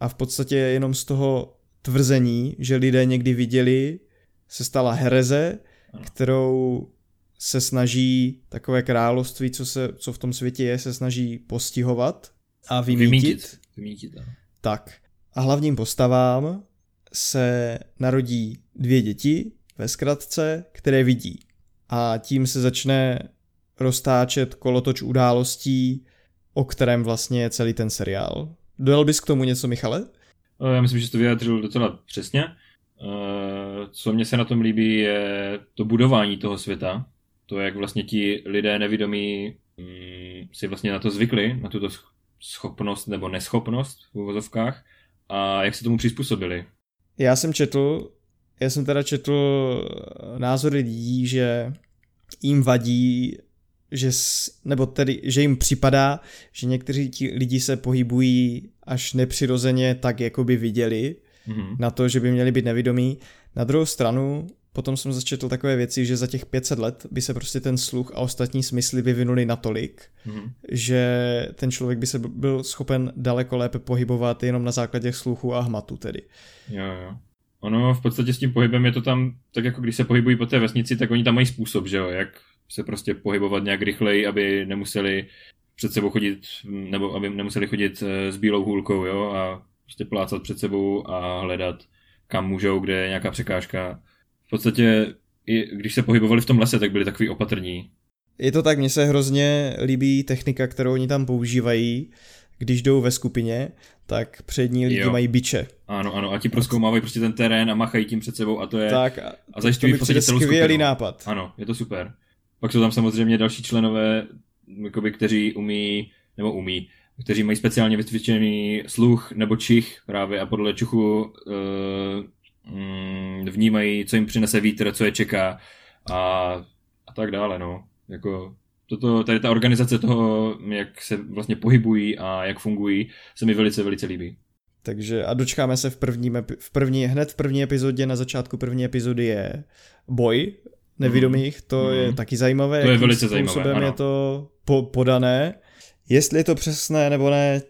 a v podstatě jenom z toho tvrzení, že lidé někdy viděli, se stala hereze, kterou se snaží takové království, co, se, co v tom světě je, se snaží postihovat a vymítit. Vymítit, vymítit Tak. A hlavním postavám se narodí dvě děti, ve zkratce, které vidí. A tím se začne roztáčet kolotoč událostí, o kterém vlastně je celý ten seriál. Dojel bys k tomu něco, Michale? Eh, já myslím, že jsi to vyjádřil docela přesně. Eh, co mě se na tom líbí, je to budování toho světa. To, jak vlastně ti lidé nevědomí mm, si vlastně na to zvykli, na tuto schopnost nebo neschopnost v uvozovkách a jak se tomu přizpůsobili. Já jsem četl, já jsem teda četl názory lidí, že jim vadí, že, nebo tedy, že jim připadá, že někteří ti lidi se pohybují až nepřirozeně tak, jako by viděli, mm-hmm. na to, že by měli být nevědomí. Na druhou stranu, potom jsem začetl takové věci, že za těch 500 let by se prostě ten sluch a ostatní smysly vyvinuli natolik, mm-hmm. že ten člověk by se byl schopen daleko lépe pohybovat jenom na základě sluchu a hmatu tedy. Jo, jo. Ono v podstatě s tím pohybem je to tam, tak jako když se pohybují po té vesnici, tak oni tam mají způsob, že jo, jak se prostě pohybovat nějak rychleji, aby nemuseli před sebou chodit, nebo aby nemuseli chodit eh, s bílou hůlkou, jo, a prostě plácat před sebou a hledat, kam můžou, kde je nějaká překážka. V podstatě, i když se pohybovali v tom lese, tak byli takový opatrní. Je to tak, mně se hrozně líbí technika, kterou oni tam používají, když jdou ve skupině, tak přední lidi jo. mají biče. Ano, ano, a ti proskoumávají prostě ten terén a machají tím před sebou a to je... Tak, a, a zajišťují v podstatě celou skvělý skupinu. nápad. Ano, je to super. Pak jsou tam samozřejmě další členové, jakoby, kteří umí, nebo umí, kteří mají speciálně vycvičený sluch nebo čich právě a podle čuchu uh, vnímají, co jim přinese vítr, co je čeká a, a tak dále, no. Jako toto, tady ta organizace toho, jak se vlastně pohybují a jak fungují, se mi velice, velice líbí. Takže a dočkáme se v první, v první, hned v první epizodě, na začátku první epizody je boj nevědomých, to mm. je taky zajímavé, to je velice zajímavé, ano. je to po, podané. Jestli je to přesné nebo ne,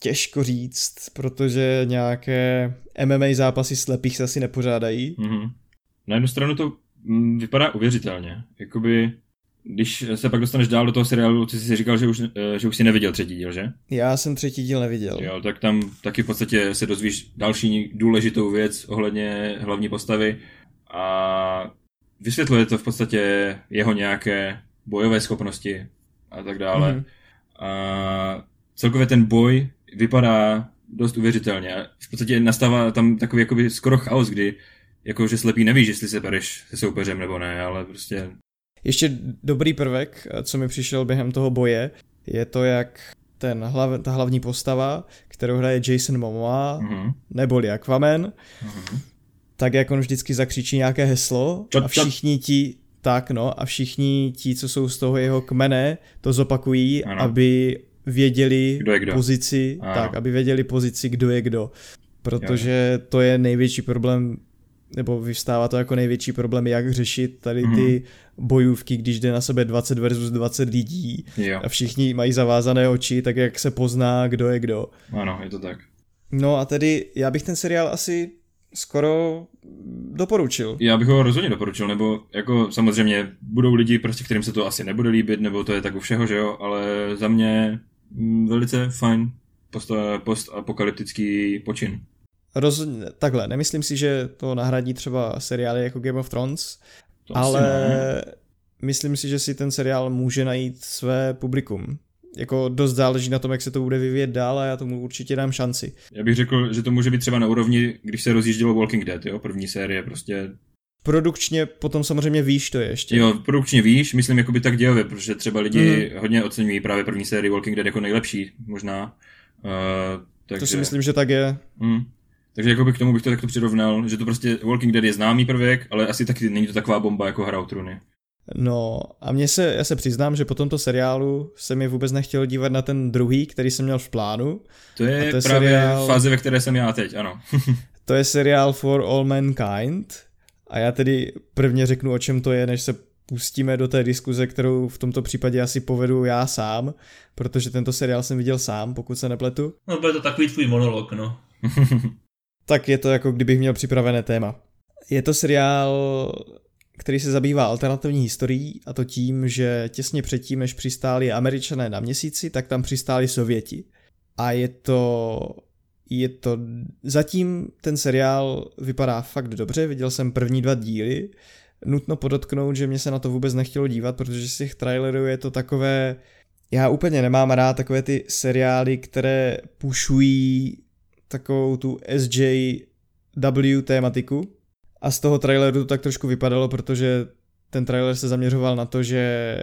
těžko říct, protože nějaké MMA zápasy slepých se asi nepořádají. Mm-hmm. Na jednu stranu to mm, vypadá uvěřitelně. Jakoby, když se pak dostaneš dál do toho seriálu, ty jsi si říkal, že už, eh, že už si neviděl třetí díl, že? Já jsem třetí díl neviděl. Jo, tak tam taky v podstatě se dozvíš další důležitou věc ohledně hlavní postavy a vysvětluje to v podstatě jeho nějaké bojové schopnosti a tak dále. Mm-hmm. A celkově ten boj vypadá dost uvěřitelně. V podstatě nastává tam takový jakoby skoro chaos, kdy jakože slepý nevíš, jestli se bereš se soupeřem nebo ne, ale prostě... Ještě dobrý prvek, co mi přišel během toho boje, je to, jak ten hlav, ta hlavní postava, kterou hraje Jason Momoa, mm-hmm. neboli Aquaman, mm-hmm tak jak on vždycky zakřičí nějaké heslo čot, a všichni ti, tak no, a všichni ti, co jsou z toho jeho kmene, to zopakují, ano. aby věděli kdo kdo. pozici, ano. tak, aby věděli pozici, kdo je kdo. Protože jo. to je největší problém, nebo vyvstává to jako největší problém, jak řešit tady ty hmm. bojůvky, když jde na sebe 20 versus 20 lidí jo. a všichni mají zavázané oči, tak jak se pozná, kdo je kdo. Ano, je to tak. No a tedy já bych ten seriál asi skoro doporučil. Já bych ho rozhodně doporučil, nebo jako samozřejmě budou lidi, prostě kterým se to asi nebude líbit, nebo to je tak u všeho, že jo, ale za mě mm, velice fajn post, post-apokalyptický počin. Rozhodně, takhle, nemyslím si, že to nahradí třeba seriály jako Game of Thrones, To ale ne. myslím si, že si ten seriál může najít své publikum. Jako dost záleží na tom, jak se to bude vyvíjet dál a já tomu určitě dám šanci. Já bych řekl, že to může být třeba na úrovni, když se rozjíždělo Walking Dead, jo, první série, prostě, Produkčně potom samozřejmě víš to ještě. jo, produkčně víš, myslím jakoby tak dějově, protože třeba lidi Mhm. hodně oceňují právě první sérii Walking Dead jako nejlepší, možná. Uh, takže, To si myslím, že tak je. Mm. Takže jakoby k tomu bych to takto přirovnal, že to prostě Walking Dead je známý prvek, ale asi taky není to taková bomba jako Hra o trůny. No a mně se, já se přiznám, že po tomto seriálu se mi vůbec nechtěl dívat na ten druhý, který jsem měl v plánu. To je, A to je právě seriál- fáze, ve které jsem já teď, ano. To je seriál For All Mankind a já tedy prvně řeknu, o čem to je, než se pustíme do té diskuze, kterou v tomto případě asi povedu já sám, protože tento seriál jsem viděl sám, pokud se nepletu. No, bude to takový tvůj monolog, no. Tak je to jako kdybych měl připravené téma. Je to seriál, který se zabývá alternativní historií a to tím, že těsně předtím, než přistáli američané na měsíci, tak tam přistáli Sověti. A je to, je to, zatím ten seriál vypadá fakt dobře, viděl jsem první dva díly, nutno podotknout, že mě se na to vůbec nechtělo dívat, protože z těch trailerů je to takové, já úplně nemám rád takové ty seriály, které pušují takovou tu SJW tématiku a z toho traileru to tak trošku vypadalo, protože ten trailer se zaměřoval na to, že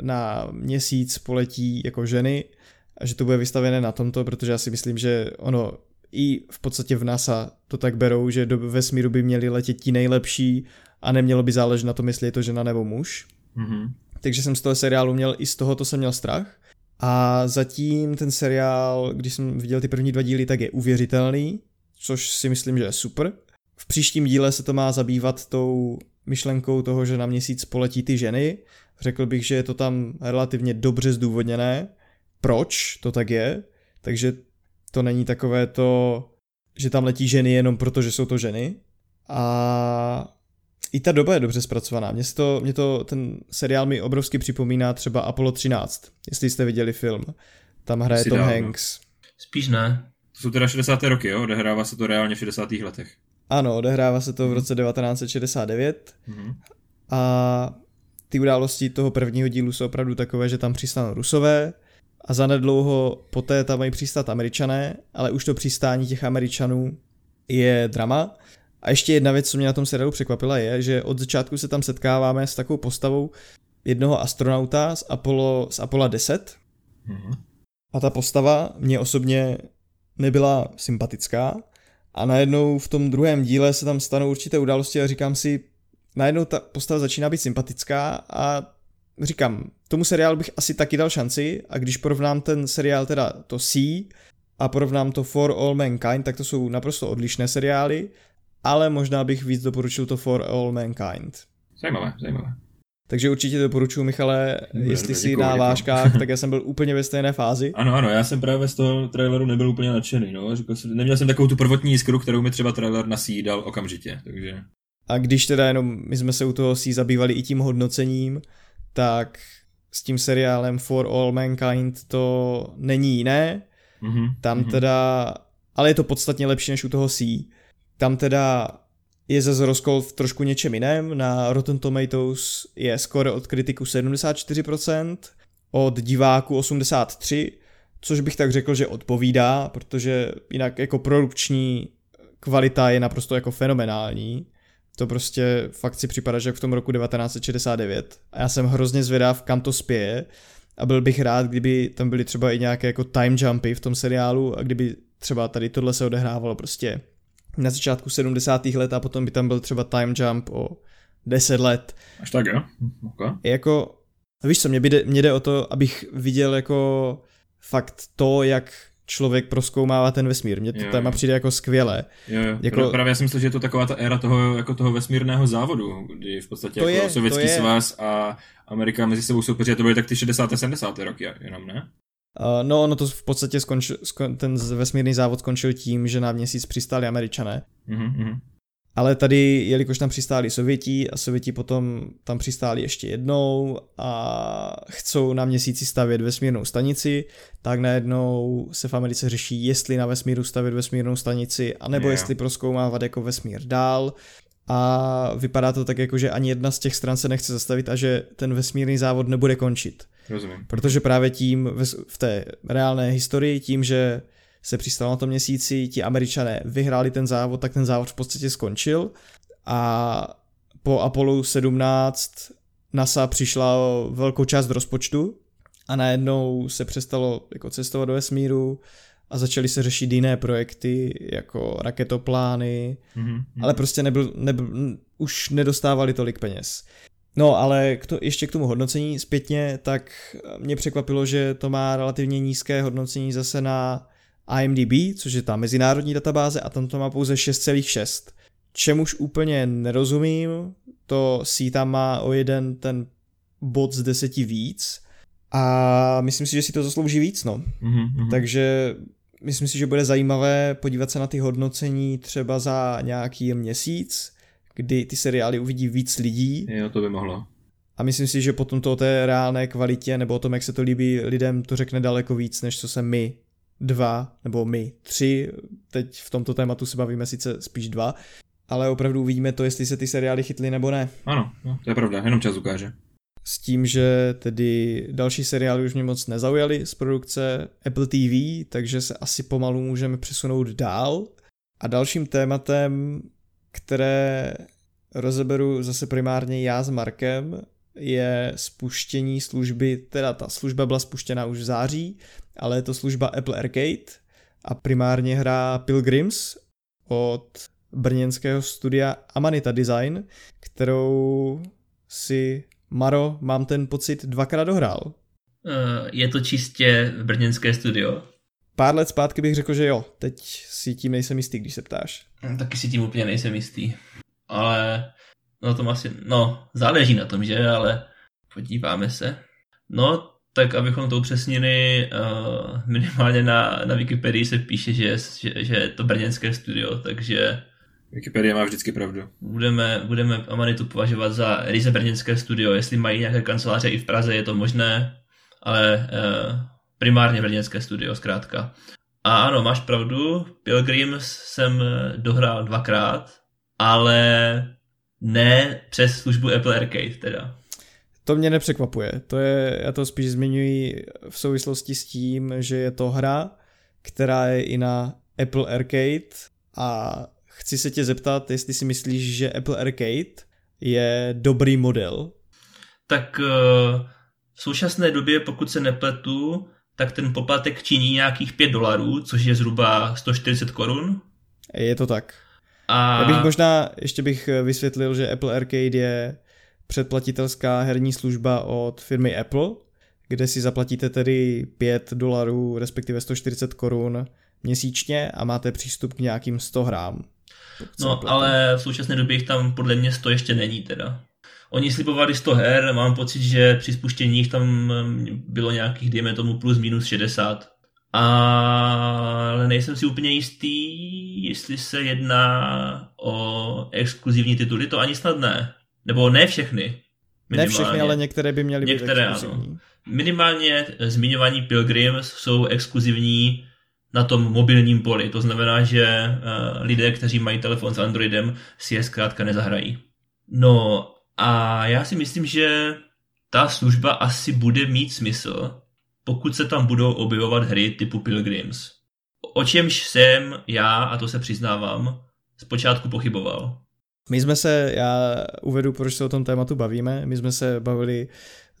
na měsíc poletí jako ženy a že to bude vystavené na tomto, protože já si myslím, že ono i v podstatě v NASA to tak berou, že do vesmíru by měli letět ti nejlepší a nemělo by záležet na tom, jestli je to žena nebo muž. Mhm. Takže jsem z toho seriálu měl, i z tohoto jsem měl strach. A zatím ten seriál, když jsem viděl ty první dva díly, tak je uvěřitelný, což si myslím, že je super. V příštím díle se to má zabývat tou myšlenkou toho, že na měsíc poletí ty ženy. Řekl bych, že je to tam relativně dobře zdůvodněné, proč to tak je, takže to není takové to, že tam letí ženy jenom proto, že jsou to ženy. A i ta doba je dobře zpracovaná. Mě, to, mě to, ten seriál mi obrovsky připomíná třeba Apollo 13, jestli jste viděli film. Tam hraje Asi Tom dávno. Hanks. Spíš ne. To jsou teda 60. roky, jo? Odehrává se to reálně v 60. letech. Ano, odehrává se to v roce 1969 Mhm. a ty události toho prvního dílu jsou opravdu takové, že tam přistanou Rusové a zanedlouho poté tam mají přistát Američané, ale už to přistání těch Američanů je drama. A ještě jedna věc, co mě na tom seriálu překvapila, je, že od začátku se tam setkáváme s takovou postavou jednoho astronauta z Apollo, z Apollo 10 Mhm. a ta postava mě osobně nebyla sympatická a najednou v tom druhém díle se tam stanou určité události a říkám si, najednou ta postava začíná být sympatická a říkám, tomu seriálu bych asi taky dal šanci a když porovnám ten seriál teda to C a porovnám to For All Mankind, tak to jsou naprosto odlišné seriály, ale možná bych víc doporučil to For All Mankind. Zajímavé, zajímavé. Takže určitě doporučuji, Michale, jestli si na vážkách, tak já jsem byl úplně ve stejné fázi. Ano, ano, já jsem právě z toho traileru nebyl úplně nadšený, no. Říkal jsem, neměl jsem takovou tu prvotní jiskru, kterou mi třeba trailer na C dal okamžitě, takže... A když teda jenom my jsme se u toho si zabývali i tím hodnocením, tak s tím seriálem For All Mankind to není jiné. Mhm. Tam mhm. teda, ale je to podstatně lepší než u toho C. Tam teda je zase rozkol v trošku něčem jiném. Na Rotten Tomatoes je skoro od kritiku 74%, od diváků 83%, což bych tak řekl, že odpovídá, protože jinak jako produkční kvalita je naprosto jako fenomenální. To prostě fakt si připadá, že v tom roku 1969. A já jsem hrozně zvědav, kam to spěje. A byl bych rád, kdyby tam byly třeba i nějaké jako time jumpy v tom seriálu a kdyby třeba tady tohle se odehrávalo prostě na začátku 70. let a potom by tam byl třeba time jump o 10 let. Až tak, jo? Okay. Jako, víš co, mě, jde, mě jde o to, abych viděl jako fakt to, jak člověk proskoumává ten vesmír. Mně to Jo, téma přijde jako skvělé. Jo, jo. Jako-. Právě já si myslel, že je to taková ta éra toho, jako toho vesmírného závodu, kdy v podstatě To jako je, Sovětský svaz a Amerika mezi sebou soupeří, a to byly tak ty 60. a 70. roky jenom, ne? Uh, no, ono to v podstatě skončil, skon, ten vesmírný závod skončil tím, že na měsíc přistáli američané. Mhm, mhm. ale tady, jelikož tam přistáli Sověti a Sověti potom tam přistáli ještě jednou a chcou na měsíci stavět vesmírnou stanici, tak najednou se v Americe řeší, jestli na vesmíru stavět vesmírnou stanici, anebo yeah. jestli proskoumávat jako vesmír dál. A vypadá to tak jako, že ani jedna z těch stran se nechce zastavit a že ten vesmírný závod nebude končit. Rozumím. Protože právě tím v té reálné historii, tím, že se přistalo na tom měsíci, ti američané vyhráli ten závod, tak ten závod v podstatě skončil a po Apollo 17 NASA přišla velkou část rozpočtu a najednou se přestalo jako cestovat do vesmíru a začaly se řešit jiné projekty, jako raketoplány, mm-hmm. ale prostě nebyl, nebyl, už nedostávali tolik peněz. No, ale k to, ještě k tomu hodnocení zpětně, tak mě překvapilo, že to má relativně nízké hodnocení zase na IMDb, což je ta mezinárodní databáze a tam to má pouze 6,6. Čemuž úplně nerozumím, to si tam má o jeden ten bod z deseti víc a myslím si, že si to zaslouží víc, no. Mm-hmm. Takže myslím si, že bude zajímavé podívat se na ty hodnocení třeba za nějaký měsíc, kdy ty seriály uvidí víc lidí. Jo, to by mohlo. A myslím si, že potom to o té reálné kvalitě nebo o tom, jak se to líbí lidem, to řekne daleko víc, než co se my dva, nebo my tři, teď v tomto tématu se bavíme sice spíš dva, ale opravdu uvidíme to, jestli se ty seriály chytly nebo ne. Ano, no, to je pravda, jenom čas ukáže. S tím, že tedy další seriály už mě moc nezaujaly z produkce Apple TV, takže se asi pomalu můžeme přesunout dál. A dalším tématem, které rozeberu zase primárně já s Markem, je spuštění služby, teda ta služba byla spuštěna už v září, ale je to služba Apple Arcade a primárně hra Pilgrims od brněnského studia Amanita Design, kterou si Maro, mám ten pocit, dvakrát dohrál. Uh, je to čistě brněnské studio? Pár let zpátky bych řekl, že jo. Teď si tím nejsem jistý, když se ptáš. Taky si tím úplně nejsem jistý. Ale no to asi, no záleží na tom, že, ale podíváme se. No, tak abychom to upřesnili, uh, minimálně na, na Wikipedii se píše, že, že, že je to brněnské studio, takže Wikipedia má vždycky pravdu. Budeme, budeme Amanitu považovat za ryze brněnské studio, jestli mají nějaké kanceláře i v Praze, je to možné, ale uh, primárně brněnské studio zkrátka. A ano, máš pravdu, Pilgrims jsem dohrál dvakrát, ale ne přes službu Apple Arcade teda. To mě nepřekvapuje. To je, já to spíš zmiňuji v souvislosti s tím, že je to hra, která je i na Apple Arcade a chci se tě zeptat, jestli si myslíš, že Apple Arcade je dobrý model. Tak eh, v současné době, pokud se nepletu, tak ten poplatek činí nějakých 5 dolarů, což je zhruba 140 korun. Je to tak. A... Já bych možná ještě bych vysvětlil, že Apple Arcade je předplatitelská herní služba od firmy Apple, kde si zaplatíte tedy 5 dolarů, respektive 140 korun měsíčně a máte přístup k nějakým 100 hrám. No, ale v současné době jich tam podle mě 100 ještě není teda. Oni slipovali 100 her, mám pocit, že při spuštění jich tam mm, bylo nějakých, dejme tomu, plus minus 60. Ale nejsem si úplně jistý, jestli se jedná o exkluzivní tituly, to ani snad ne. Nebo ne všechny. Ne všechny, ale některé by měly některé, být exkluzivní. Ano. Minimálně zmiňovaní Pilgrims jsou exkluzivní na tom mobilním poli. To znamená, že uh, lidé, kteří mají telefon s Androidem, si je zkrátka nezahrají. No a já si myslím, že ta služba asi bude mít smysl, pokud se tam budou objevovat hry typu Pilgrims. O čemž jsem já, a to se přiznávám, zpočátku pochyboval. My jsme se, já uvedu, proč se o tom tématu bavíme, my jsme se bavili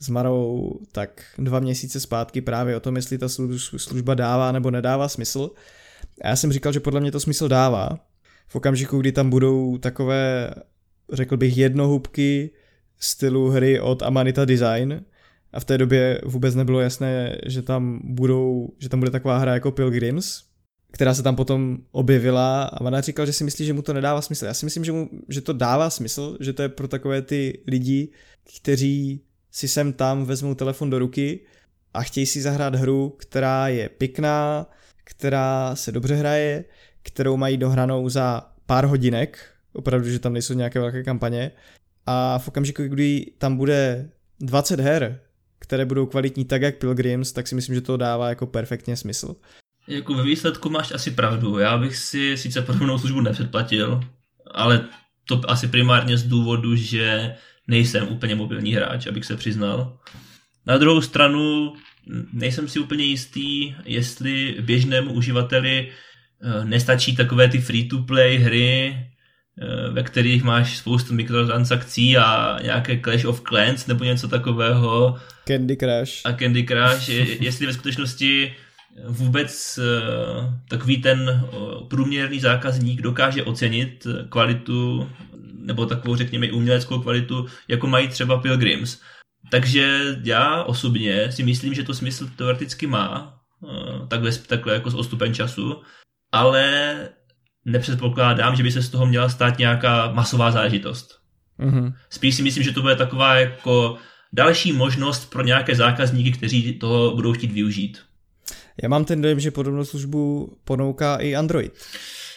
s Marou tak dva měsíce zpátky právě o tom, jestli ta služba dává nebo nedává smysl. A já jsem říkal, že podle mě to smysl dává. V okamžiku, kdy tam budou takové, řekl bych, jednohubky stylu hry od Amanita Design, a v té době vůbec nebylo jasné, že tam budou, že tam bude taková hra jako Pilgrims, která se tam potom objevila. A Mana říkal, že si myslí, že mu to nedává smysl. Já si myslím, že, mu, že to dává smysl, že to je pro takové ty lidi, kteří si sem tam vezmou telefon do ruky a chtějí si zahrát hru, která je pěkná, která se dobře hraje, kterou mají dohranou za pár hodinek, opravdu, že tam nejsou nějaké velké kampaně. A v okamžiku, kdy tam bude 20 her, které budou kvalitní tak, jak Pilgrims, tak si myslím, že to dává jako perfektně smysl. Jako ve výsledku máš asi pravdu. Já bych si sice podobnou službu nepředplatil, ale to asi primárně z důvodu, že nejsem úplně mobilní hráč, abych se přiznal. Na druhou stranu nejsem si úplně jistý, jestli běžnému uživateli eh, nestačí takové ty free-to-play hry, ve kterých máš spoustu mikrotransakcí a nějaké Clash of Clans nebo něco takového. Candy Crush. A Candy Crush, jestli ve skutečnosti vůbec eh, takový ten průměrný zákazník dokáže ocenit kvalitu nebo takovou, řekněme, uměleckou kvalitu, jako mají třeba Pilgrims. Takže já osobně si myslím, že to smysl teoreticky má, eh, takhle, takhle jako s odstupem času, ale nepředpokládám, že by se z toho měla stát nějaká masová záležitost. Mm-hmm. Spíš si myslím, že to bude taková jako další možnost pro nějaké zákazníky, kteří toho budou chtít využít. Já mám ten dojem, že podobnou službu ponouká i Android.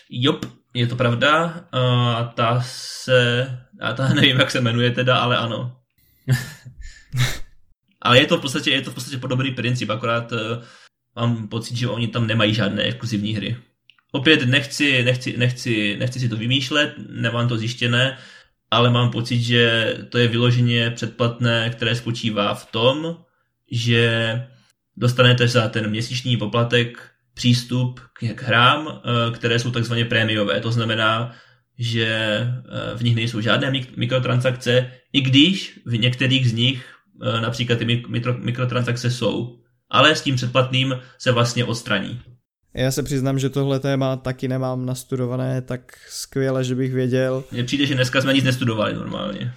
Jop, je to pravda. A ta se, a ta nevím, jak se jmenuje teda, ale ano. ale je to v podstatě, je to v podstatě podobný princip, akorát uh, mám pocit, že oni tam nemají žádné exkluzivní hry. Opět nechci, nechci, nechci, nechci si to vymýšlet, nemám to zjištěné, ale mám pocit, že to je vyloženě předplatné, které spočívá v tom, že dostanete za ten měsíční poplatek přístup k hrám, eh, které jsou takzvaně prémiové. To znamená, že eh, v nich nejsou žádné mikrotransakce, i když v některých z nich eh, například ty mikro, mikrotransakce jsou. Ale s tím předplatným se vlastně odstraní. Já se přiznám, že tohle téma taky nemám nastudované tak skvěle, že bych věděl. Mně přijde, že dneska jsme nic nestudovali normálně.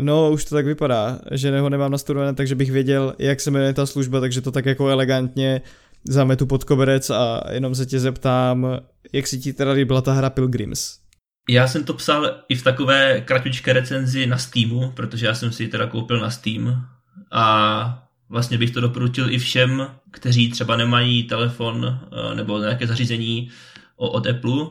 No, už to tak vypadá, že ho nemám nastudované, takže bych věděl, jak se jmenuje ta služba, takže to tak jako elegantně zametu pod koberec a jenom se tě zeptám, jak si ti teda líbila ta hra Pilgrims? Já jsem to psal i v takové kratučké recenzi na Steamu, protože já jsem si ji teda koupil na Steam a vlastně bych to doporučil i všem, kteří třeba nemají telefon eh, nebo nějaké zařízení od Apple,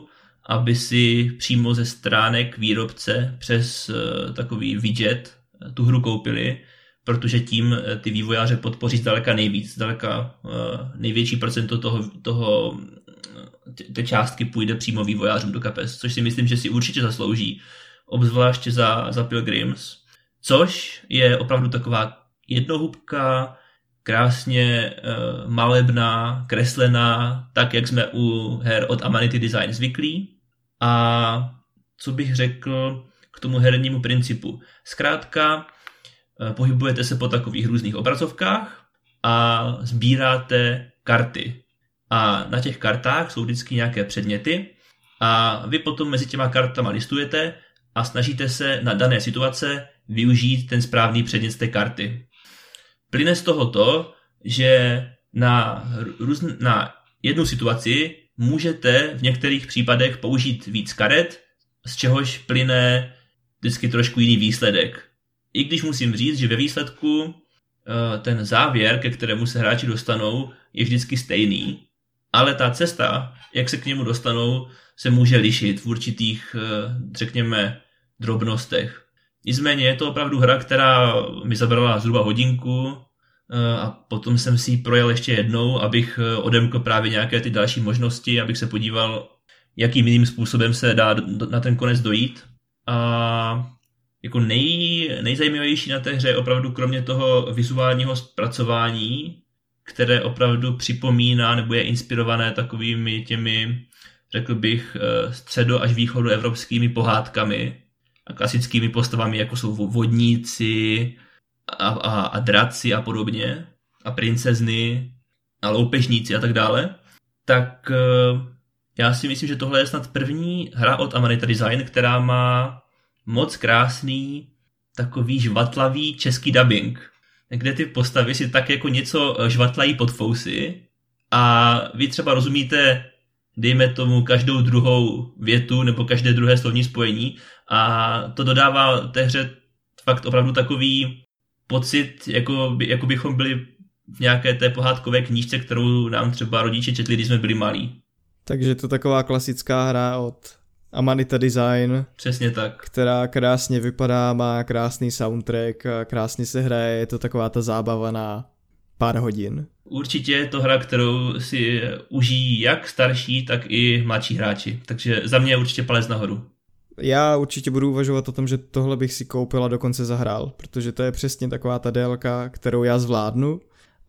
aby si přímo ze stránek výrobce přes eh, takový widget eh, tu hru koupili, protože tím ty vývojáře podpoří zdaleka nejvíc, zdaleka největší procento toho, toho té částky půjde přímo vývojářům do kapes, což si myslím, že si určitě zaslouží, obzvláště za, za Pilgrims, což je opravdu taková jednohubka, krásně uh, malebná, kreslená, tak jak jsme u her od Amanity Design zvyklí. A co bych řekl k tomu hernímu principu? Zkrátka, eh, pohybujete se po takových různých obrazovkách a sbíráte karty. A na těch kartách jsou vždycky nějaké předměty a vy potom mezi těma kartama listujete a snažíte se na dané situace využít ten správný předmět z té karty. Plyne z toho to, že na, různ, na jednu situaci můžete v některých případech použít víc karet, z čehož plyne vždycky trošku jiný výsledek. I když musím říct, že ve výsledku eh, ten závěr, ke kterému se hráči dostanou, je vždycky stejný, ale ta cesta, jak se k němu dostanou, se může lišit v určitých, eh, řekněme, drobnostech. Nicméně je to opravdu hra, která mi zabrala zhruba hodinku, Eh, a potom jsem si ji projel ještě jednou, abych eh, odemkl právě nějaké ty další možnosti, abych se podíval, jakým jiným způsobem se dá na ten konec dojít. A jako nej, nejzajímavější na té hře je opravdu kromě toho vizuálního zpracování, které opravdu připomíná nebo je inspirované takovými těmi, řekl bych, eh, středo až východu evropskými pohádkami klasickými postavami, jako jsou vodníci, a, a, a draci a podobně, a princezny a loupežníci a tak dále, tak uh, já si myslím, že tohle je snad první hra od Amanita Design, která má moc krásný, takový žvatlavý český dubbing, kde ty postavy si tak jako něco eh, žvatlají pod fousy a vy třeba rozumíte, dejme tomu, každou druhou větu nebo každé druhé slovní spojení a to dodává té hře fakt opravdu takový pocit, jako, by, jako bychom byli v nějaké té pohádkové knížce, kterou nám třeba rodiče četli, když jsme byli malí. Takže to taková klasická hra od Amanita Design, Přesně tak. která krásně vypadá, má krásný soundtrack, krásně se hraje, je to taková ta zábava na pár hodin. Určitě je to hra, kterou si užijí jak starší, tak i mladší hráči. Takže za mě určitě palec nahoru. Já určitě budu uvažovat o tom, že tohle bych si koupil a dokonce zahrál, protože to je přesně taková ta délka, kterou já zvládnu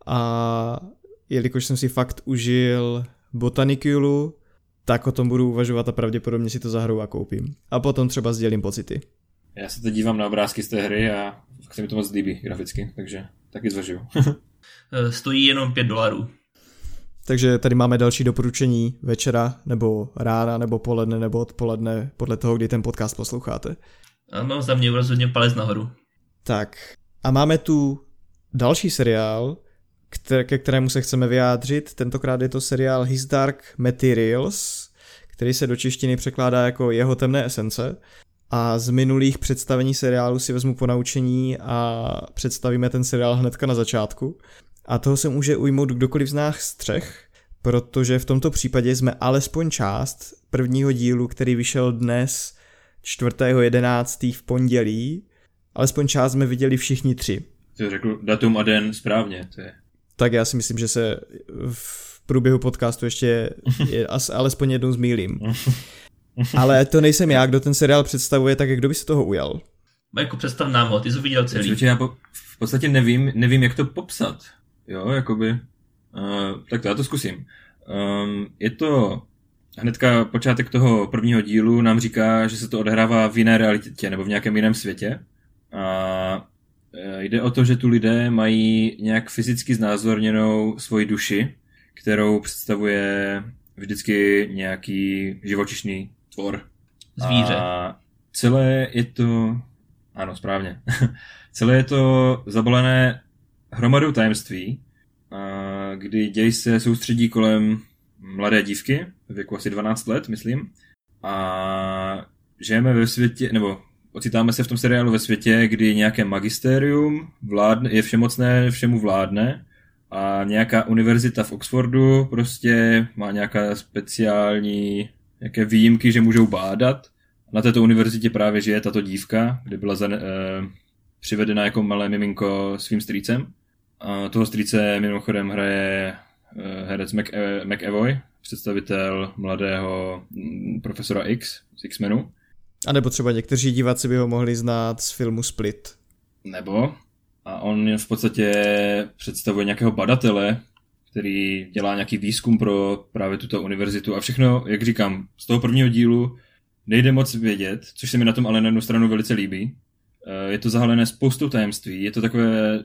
a jelikož jsem si fakt užil Botaniculu, tak o tom budu uvažovat a pravděpodobně si to zahraju a koupím. A potom třeba sdělím pocity. Já se teď dívám na obrázky z té hry a se mi to moc líbí graficky, takže taky zvažuju. Eh, Stojí jenom 5 dolarů. Takže tady máme další doporučení večera, nebo rána, nebo poledne, nebo odpoledne, podle toho, kdy ten podcast posloucháte. Ano, za mě rozhodně palec nahoru. Tak a máme tu další seriál, kter- ke kterému se chceme vyjádřit. Tentokrát je to seriál His Dark Materials, který se do češtiny překládá jako Jeho temné esence. A z minulých představení seriálu si vezmu po naučení a představíme ten seriál hnedka na začátku. A toho se může ujmout kdokoliv z nás třech, protože v tomto případě jsme alespoň část prvního dílu, který vyšel dnes 4.11. v pondělí, alespoň část jsme viděli všichni tři. Ty řekl datum a den správně, to je. Tak já si myslím, že se v průběhu podcastu ještě je, as, alespoň jednou zmýlím. Ale to nejsem já, kdo ten seriál představuje, tak kdo by se toho ujal? Majko, představ nám ho, ty jsi ho viděl celý. Já v podstatě nevím, nevím, jak to popsat. Jo, jakoby. Uh, tak to já to zkusím. Um, je to hnedka počátek toho prvního dílu nám říká, že se to odehrává v jiné realitě nebo v nějakém jiném světě. A e, jde o to, že tu lidé mají nějak fyzicky znázorněnou svoji duši, kterou představuje vždycky nějaký živočišný tvor. Zvíře. A celé je to... Ano, správně. celé je to zabalené hromadou tajemství, kdy děj se soustředí kolem mladé dívky, věku asi 12 let, myslím. A žijeme ve světě, nebo ocitáme se v tom seriálu ve světě, kdy nějaké magistérium vládne, je všemocné, všemu vládne a nějaká univerzita v Oxfordu prostě má nějaká speciální nějaké výjimky, že můžou bádat. Na této univerzitě právě žije tato dívka, kde byla eh, přivedena jako malé miminko svým strýcem. A toho strýce mimochodem hraje eh, herec eh, McEvoy, představitel mladého mm, profesora X z X-Menu. A nebo třeba někteří diváci by ho mohli znát z filmu Split. Nebo a on v podstatě představuje nějakého badatele, který dělá nějaký výzkum pro právě tuto univerzitu a všechno, jak říkám, z toho prvního dílu nejde moc vědět, což se mi na tom ale na jednu stranu velice líbí. Eh, Je to zahalené spoustou tajemství, je to takové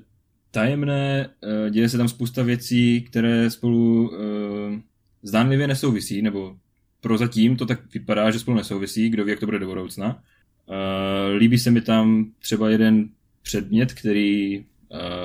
tajemné, eh, děje se tam spousta věcí, které spolu eh, zdánlivě nesouvisí, nebo prozatím to tak vypadá, že spolu nesouvisí, kdo ví, jak to bude do budoucna. Líbí se mi tam třeba jeden předmět, který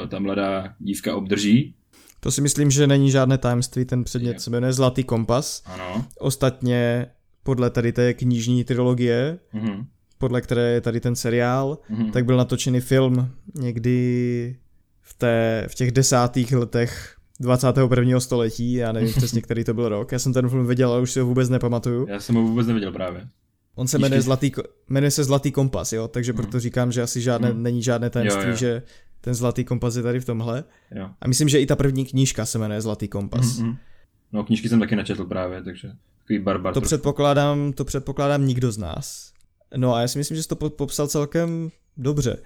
ta mladá dívka obdrží. To si myslím, že není žádné tajemství, ten předmět se jmenuje Zlatý kompas. Ano. Ostatně podle tady té knižní trilogie, Mhm. Podle které je tady ten seriál, Mhm. tak byl natočený film někdy v, té, v těch desátých letech 21. století, já nevím přesně, který to byl rok. Já jsem ten film viděl, ale už si ho vůbec nepamatuju. Já jsem ho vůbec neviděl právě. On se jmenuje Zlatý, jmenuje se Zlatý kompas, jo, takže proto říkám, že asi žádné, Mhm. není žádné tajemství, Jo, jo. že ten Zlatý kompas je tady v tomhle. Jo. A myslím, že i ta první knížka se jmenuje Zlatý kompas. Mhm. No, knížky jsem taky načetl právě, takže takový barbar. To trochu. předpokládám, to předpokládám nikdo z nás. No a já si myslím, že jsi to po- popsal celkem dobře.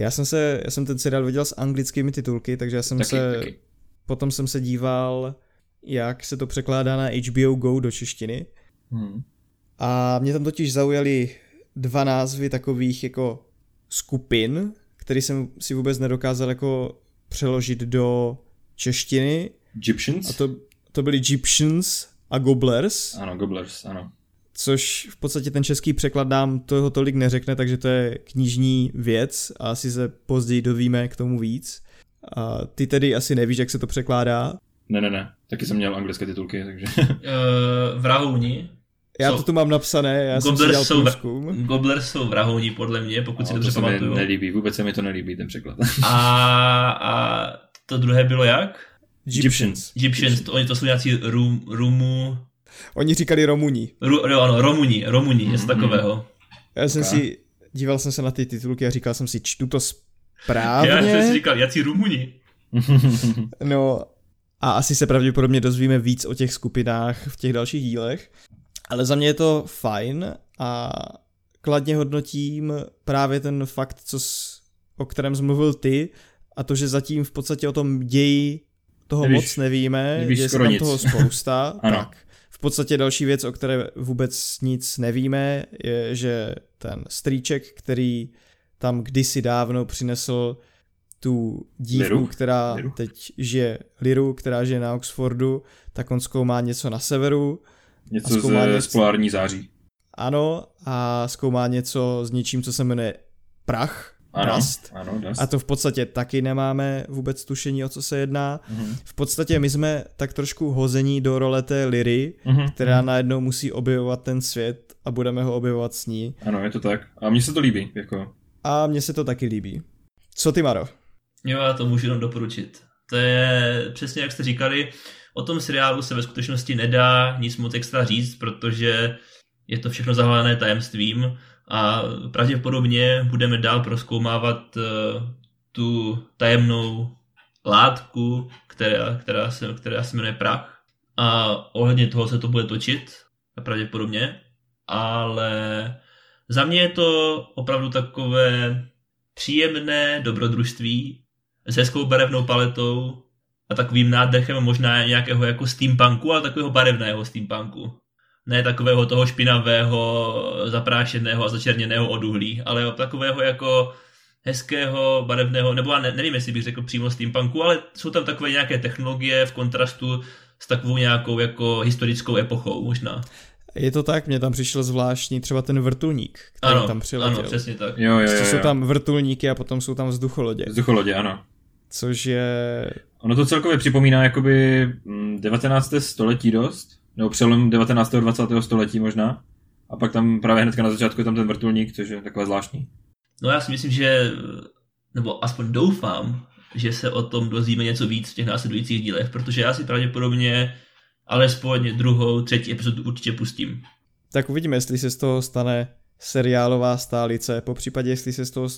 Já jsem se, já jsem ten seriál viděl s anglickými titulky, takže já jsem Taky, se, taky. potom jsem se díval, jak se to překládá na HBO Go do češtiny. Mhm. A mě tam totiž zaujaly dva názvy takových jako skupin, který jsem si vůbec nedokázal jako přeložit do češtiny. Egyptians? A to, to byly Egyptians a Gobblers. Ano, Gobblers, ano. Což v podstatě ten český překlad nám toho tolik neřekne, takže to je knižní věc a asi se později dovíme k tomu víc. A ty tedy asi nevíš, jak se to překládá. Ne, ne, ne. Taky jsem měl anglické titulky, takže... Uh, vrahouni. Já to tu mám napsané, já jsem si dělal jsou, průzkum. Gobblers jsou vrahouni, podle mě, pokud si no, to dobře se mi pamatuju. nelíbí, vůbec se mi to nelíbí, ten překlad. A, a to druhé bylo jak? Egyptians. Egyptians, to, oni to jsou nějací rum, rumu, Oni říkali Romuni. Ru, jo, ano, Romuni, Romuni, něco Mhm. takového. Já jsem Ok. si, díval jsem se na ty titulky a říkal jsem si, čtu to Já správně. jsem si říkal, jací Rumuni. No a asi se pravděpodobně dozvíme víc o těch skupinách v těch dalších dílech. Ale za mě je to fajn a kladně hodnotím právě ten fakt, co s, o kterém jsi mluvil ty, a to, že zatím v podstatě o tom ději toho Nevíš- moc nevíme, nevíš že skoro tam nic. toho spousta. Ano. tak. V podstatě další věc, o které vůbec nic nevíme, je, že ten strýček, který tam kdysi dávno přinesl tu dívku, Liru? která Liru? teď žije, Liru, která žije na Oxfordu, tak on zkoumá něco na severu, Něco z, něco- polární září. ano, a zkoumá něco s něčím, co se jmenuje prach, Ano, dust. ano, dust. A to v podstatě taky nemáme vůbec tušení, o co se jedná. Mhm. V podstatě my jsme tak trošku hození do role té Liry, Mhm. která najednou musí objevovat ten svět a budeme ho objevovat s ní. Ano, je to tak. A mně se to líbí, jako. A mně se to taky líbí. Co ty, Maro? Jo, já to můžu jenom doporučit. To je přesně jak jste říkali, o tom seriálu se ve skutečnosti nedá nic moc extra říct, protože je to všechno zahalené tajemstvím a pravděpodobně budeme dál proskoumávat eh, tu tajemnou látku, která, která, se, která se jmenuje prach. A ohledně toho se to bude točit, pravděpodobně. Ale za mě je to opravdu takové příjemné dobrodružství s hezkou barevnou paletou a takovým nádechem možná nějakého jako steampunku, ale takového barevného steampunku. Ne takového toho špinavého, zaprášeného a začerněného od uhlí, ale takového jako hezkého, barevného, nebo já ne, nevím, jestli bych řekl přímo steampunku, ale jsou tam takové nějaké technologie v kontrastu s takovou nějakou jako historickou epochou možná. Je to tak, mně tam přišel zvláštní třeba ten vrtulník, který Ano, tam přiletěl. ano, přesně tak. Jo, jo, jo. Prostě jsou jo. tam vrtulníky a potom jsou tam vzducholodě, Vzducholodě, ano. což je... Ono to celkově připomíná jakoby mm, 19. století dost, nebo přelom 19. a 20. století možná. A pak tam právě hnedka na začátku je tam ten vrtulník, což je takové zvláštní. No já si myslím, že, nebo aspoň doufám, že se o tom dozvíme něco víc v těch následujících dílech, protože já si pravděpodobně alespoň druhou, třetí epizodu určitě pustím. Tak uvidíme, jestli se z toho stane seriálová stálice, po případě, jestli se z toho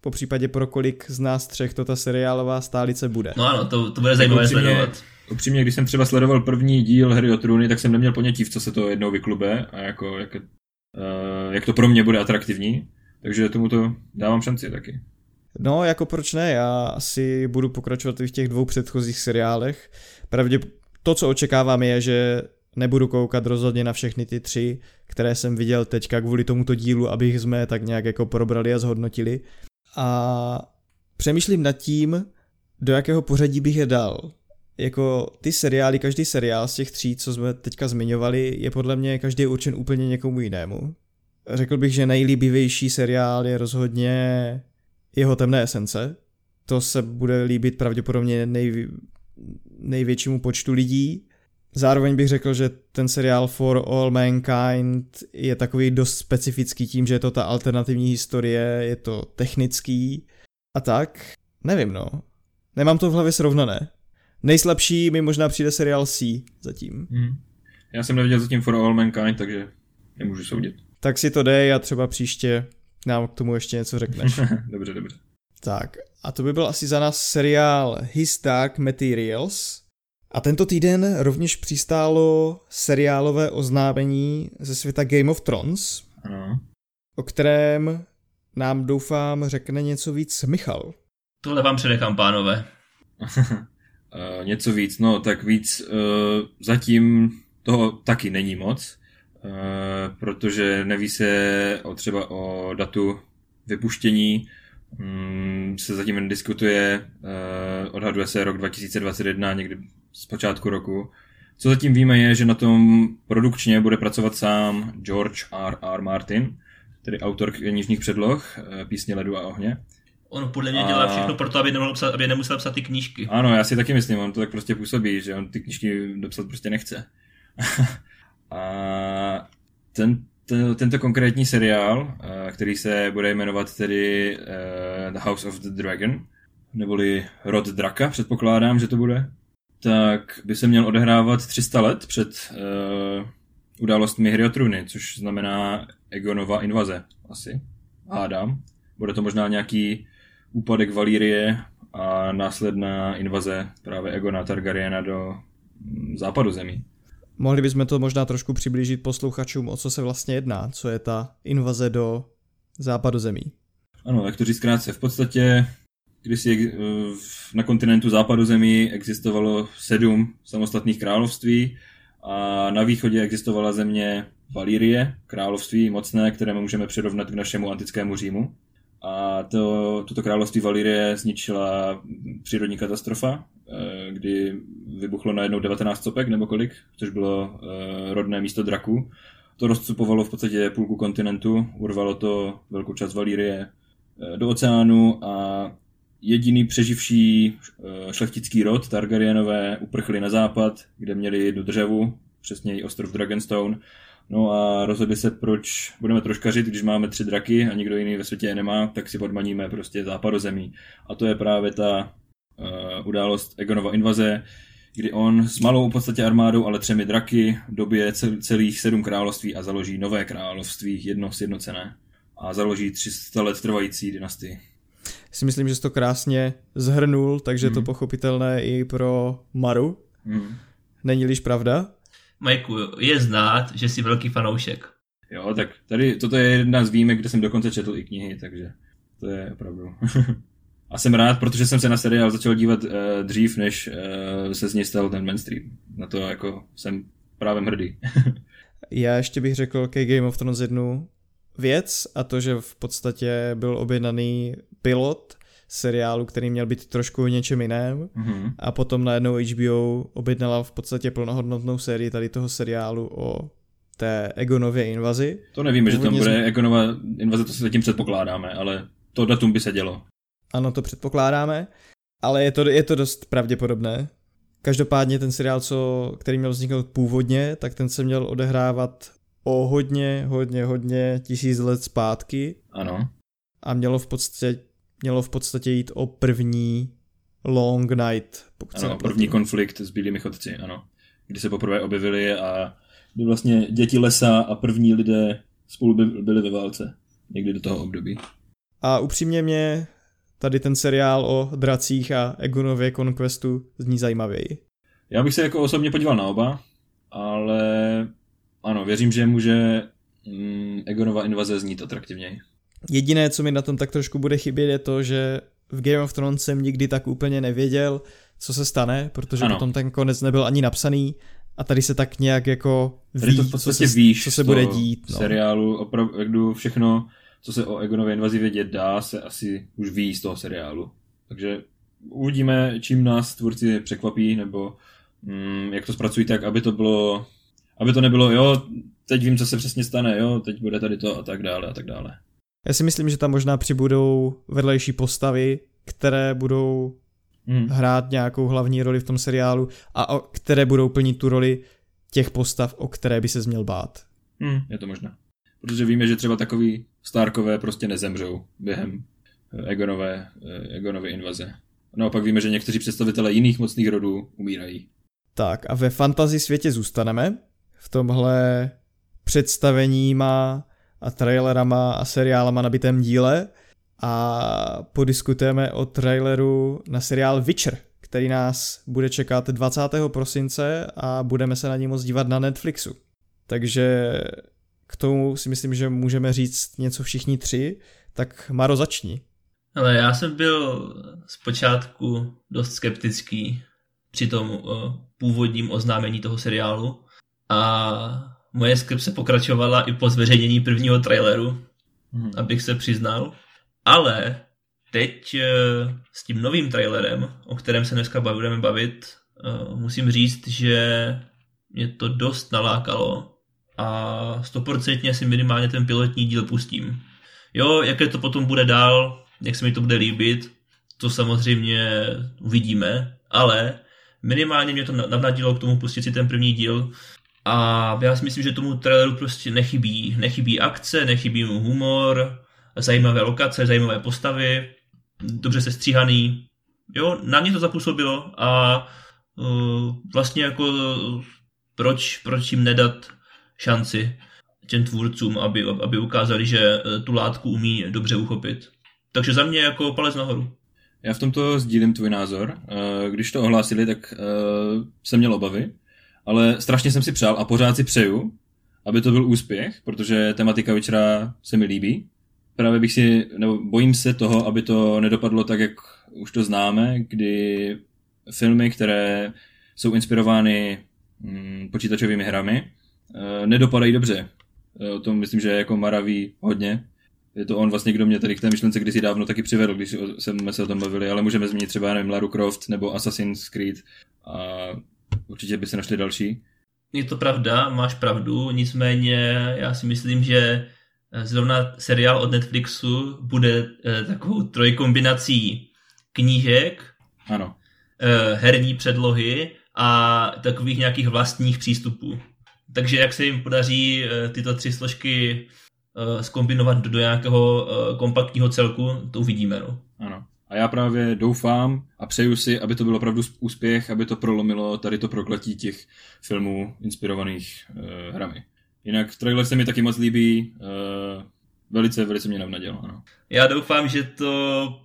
po případě pro kolik z nás třech to ta seriálová stálice bude. No ano, to, to bude zajímavé upřímně- sledovat. Upřímně, když jsem třeba sledoval první díl Hry o trůny, tak jsem neměl ponětí, v co se to jednou vyklube a jako, jak, uh, jak to pro mě bude atraktivní. Takže tomu to dávám šanci taky. No, jako proč ne, já asi budu pokračovat i v těch dvou předchozích seriálech. Pravdě to, co očekávám, je, že nebudu koukat rozhodně na všechny ty tři, které jsem viděl teďka kvůli tomuto dílu, abych jsme tak nějak jako probrali a zhodnotili. A přemýšlím nad tím, do jakého pořadí bych je dal. Jako ty seriály, každý seriál z těch tří, co jsme teďka zmiňovali, je podle mě každý určen úplně někomu jinému. Řekl bych, že nejlíbivější seriál je rozhodně jeho temné esence. To se bude líbit pravděpodobně nej, největšímu počtu lidí. Zároveň bych řekl, že ten seriál For All Mankind je takový dost specifický tím, že je to ta alternativní historie, je to technický a tak. Nevím no. Nemám to v hlavě srovnané. Nejslabší mi možná přijde seriál C zatím. Hmm. Já jsem neviděl zatím For All Mankind, takže nemůžu soudit. Tak si to dej a třeba příště nám k tomu ještě něco řekneš. dobře, dobře. Tak, a to by byl asi za nás seriál His Dark Materials. A tento týden rovněž přistálo seriálové oznámení ze světa Game of Thrones, Ano. o kterém nám doufám řekne něco víc Michal. Tohle vám předechám, pánové. Něco víc, no tak víc uh, zatím toho taky není moc, uh, protože neví se o třeba o datu vypuštění, um, se zatím diskutuje, uh, odhaduje se rok 2021 někdy z počátku roku. Co zatím víme je, že na tom produkčně bude pracovat sám George R. R. Martin, tedy autor knižních předloh, písně Ledu a ohně. On podle mě A- dělá všechno pro to, aby, nemohl psat, aby nemusel psat ty knížky. Ano, já si taky myslím, on to tak prostě působí, že on ty knížky dopsat prostě nechce. a ten, ten, tento konkrétní seriál, eh, který se bude jmenovat tedy uh, The House of the Dragon, neboli Rod Draka, předpokládám, že to bude, tak by se měl odehrávat 300 let před uh, událostmi Hry o trůny, což znamená Egonova invaze asi. Hádám. Bude to možná nějaký úpadek Valírie a následná invaze právě Egona Targaryena do mm, západu zemí. Mohli bychom to možná trošku přiblížit posluchačům, o co se vlastně jedná, co je ta invaze do západu zemí. Ano, jak to říct krátce, v podstatě když si eh, na kontinentu západu zemí existovalo sedm samostatných království a na východě existovala země Valírie, království mocné, které můžeme přirovnat k našemu antickému Římu. A to, toto království Valírie zničila přírodní katastrofa, eh, kdy vybuchlo najednou 19 sopek nebo kolik, což bylo eh, rodné místo draků. To rozcupovalo v podstatě půlku kontinentu, urvalo to velkou část Valírie do oceánu a jediný přeživší eh, šlechtický rod Targaryenové uprchli na západ, kde měli jednu dřevu, přesněji ostrov Dragonstone. No a rozhodli se, proč budeme troškařit, když máme tři draky a nikdo jiný ve světě je nemá, tak si podmaníme prostě západozemí. A to je právě ta uh, událost Egonova invaze, kdy on s malou v podstatě armádou, ale třemi draky dobije celých sedm království a založí nové království, jedno sjednocené. A založí 300 let trvající dynastii si myslím, že jsi to krásně zhrnul, takže mm. to mhm. pochopitelné i pro Maru. Mm. Není-liž pravda? Majku, je znát, že jsi velký fanoušek. Jo, tak tady toto je jedna z výjimek, kde jsem dokonce četl i knihy, takže to je opravdu. A jsem rád, protože jsem se na seriál začal dívat uh, dřív, než uh, se z něj stal ten mainstream. Na to jako jsem právě hrdý. Já ještě bych řekl ke Game of Thrones jednu věc a to, že v podstatě byl objednaný pilot seriálu, který měl být trošku o něčem jiném mm-hmm. a potom najednou HBO objednala v podstatě plnohodnotnou sérii tady toho seriálu o té Egonově invazi. To nevíme, Původně že tam bude jsme... Egonova invaze, to se zatím předpokládáme, ale to datum by se dělo. Ano, to předpokládáme, ale je to, je to dost pravděpodobné. Každopádně ten seriál, co, který měl vzniknout původně, tak ten se měl odehrávat o hodně, hodně, hodně tisíc let zpátky. Ano. A mělo v podstatě, mělo v podstatě jít o první Long Night. Pokud ano, první konflikt s bílými chodci, ano. Kdy se poprvé objevili a kdy vlastně děti lesa a první lidé spolu by, byli ve válce. Někdy do toho období. A upřímně mě tady ten seriál o dracích a Egonově Conquestu zní zajímavěji. Já bych se jako osobně podíval na oba, ale ano, věřím, že může mm, Egonova invaze znít atraktivněji. Jediné, co mi na tom tak trošku bude chybět, je to, že v Game of Thrones jsem nikdy tak úplně nevěděl, co se stane, protože ano. potom ten konec nebyl ani napsaný a tady se tak nějak jako ví, to v co se, víš co se bude dít. No. seriálu opravdu všechno, co se o Egonově invazi vědět dá, se asi už ví z toho seriálu. Takže uvidíme, čím nás tvůrci překvapí, nebo mm, jak to zpracují tak, aby to bylo aby to nebylo, jo, teď vím, co se přesně stane, jo, teď bude tady to a tak dále a tak dále. Já si myslím, že tam možná přibudou vedlejší postavy, které budou hmm. hrát nějakou hlavní roli v tom seriálu a o, které budou plnit tu roli těch postav, o které by se měl bát. Hmm, je to možné. Protože víme, že třeba takový Starkové prostě nezemřou během eh, Egonové, eh, Egonové invaze. Naopak víme, že někteří představitelé jiných mocných rodů umírají. Tak a ve fantasy světě zůstaneme, v tomhle představeníma a trailerama a seriálama nabitém díle a podiskutujeme o traileru na seriál Witcher, který nás bude čekat 20. prosince a budeme se na něj moc dívat na Netflixu. Takže k tomu si myslím, že můžeme říct něco všichni tři, tak Maro začni. Ale já jsem byl zpočátku dost skeptický při tom uh, původním oznámení toho seriálu, a moje skepse pokračovala i po zveřejnění prvního traileru, hmm. abych se přiznal. Ale teď eh, s tím novým trailerem, o kterém se dneska budeme bavit, eh, musím říct, že mě to dost nalákalo a stoprocentně si minimálně ten pilotní díl pustím. Jo, jaké to potom bude dál, jak se mi to bude líbit, to samozřejmě uvidíme, ale minimálně mě to navnadilo k tomu pustit si ten první díl, a já si myslím, že tomu traileru prostě nechybí. Nechybí akce, nechybí mu humor, zajímavé lokace, zajímavé postavy, dobře se stříhaný. Jo, na mě to zapůsobilo a vlastně jako proč, proč jim nedat šanci těm tvůrcům, aby, aby ukázali, že tu látku umí dobře uchopit. Takže za mě jako palec nahoru. Já v tomto sdílím tvůj názor. Když to ohlásili, tak jsem měl obavy, ale strašně jsem si přál a pořád si přeju, aby to byl úspěch, protože tematika večera se mi líbí. Právě bych si, nebo bojím se toho, aby to nedopadlo tak, jak už to známe, kdy filmy, které jsou inspirovány mm, počítačovými hrami, e, nedopadají dobře. E, o tom myslím, že jako Mara ví hodně. Je to on vlastně, kdo mě tady k té myšlence kdysi dávno taky přivedl, když jsme se o tom bavili, ale můžeme zmínit třeba, nevím, Lara Croft nebo Assassin's Creed a určitě by se našli další. Je to pravda, máš pravdu, nicméně já si myslím, že zrovna seriál od Netflixu bude eh, takovou trojkombinací knížek, ano. Eh, herní předlohy a takových nějakých vlastních přístupů. Takže jak se jim podaří eh, tyto tři složky skombinovat do nějakého kompaktního celku, to uvidíme. No. Ano. A já právě doufám a přeju si, aby to byl opravdu úspěch, aby to prolomilo tady to prokletí těch filmů inspirovaných uh, hrami. Jinak trailer se mi taky moc líbí, uh, velice, velice mě navnadil, ano. Já doufám, že to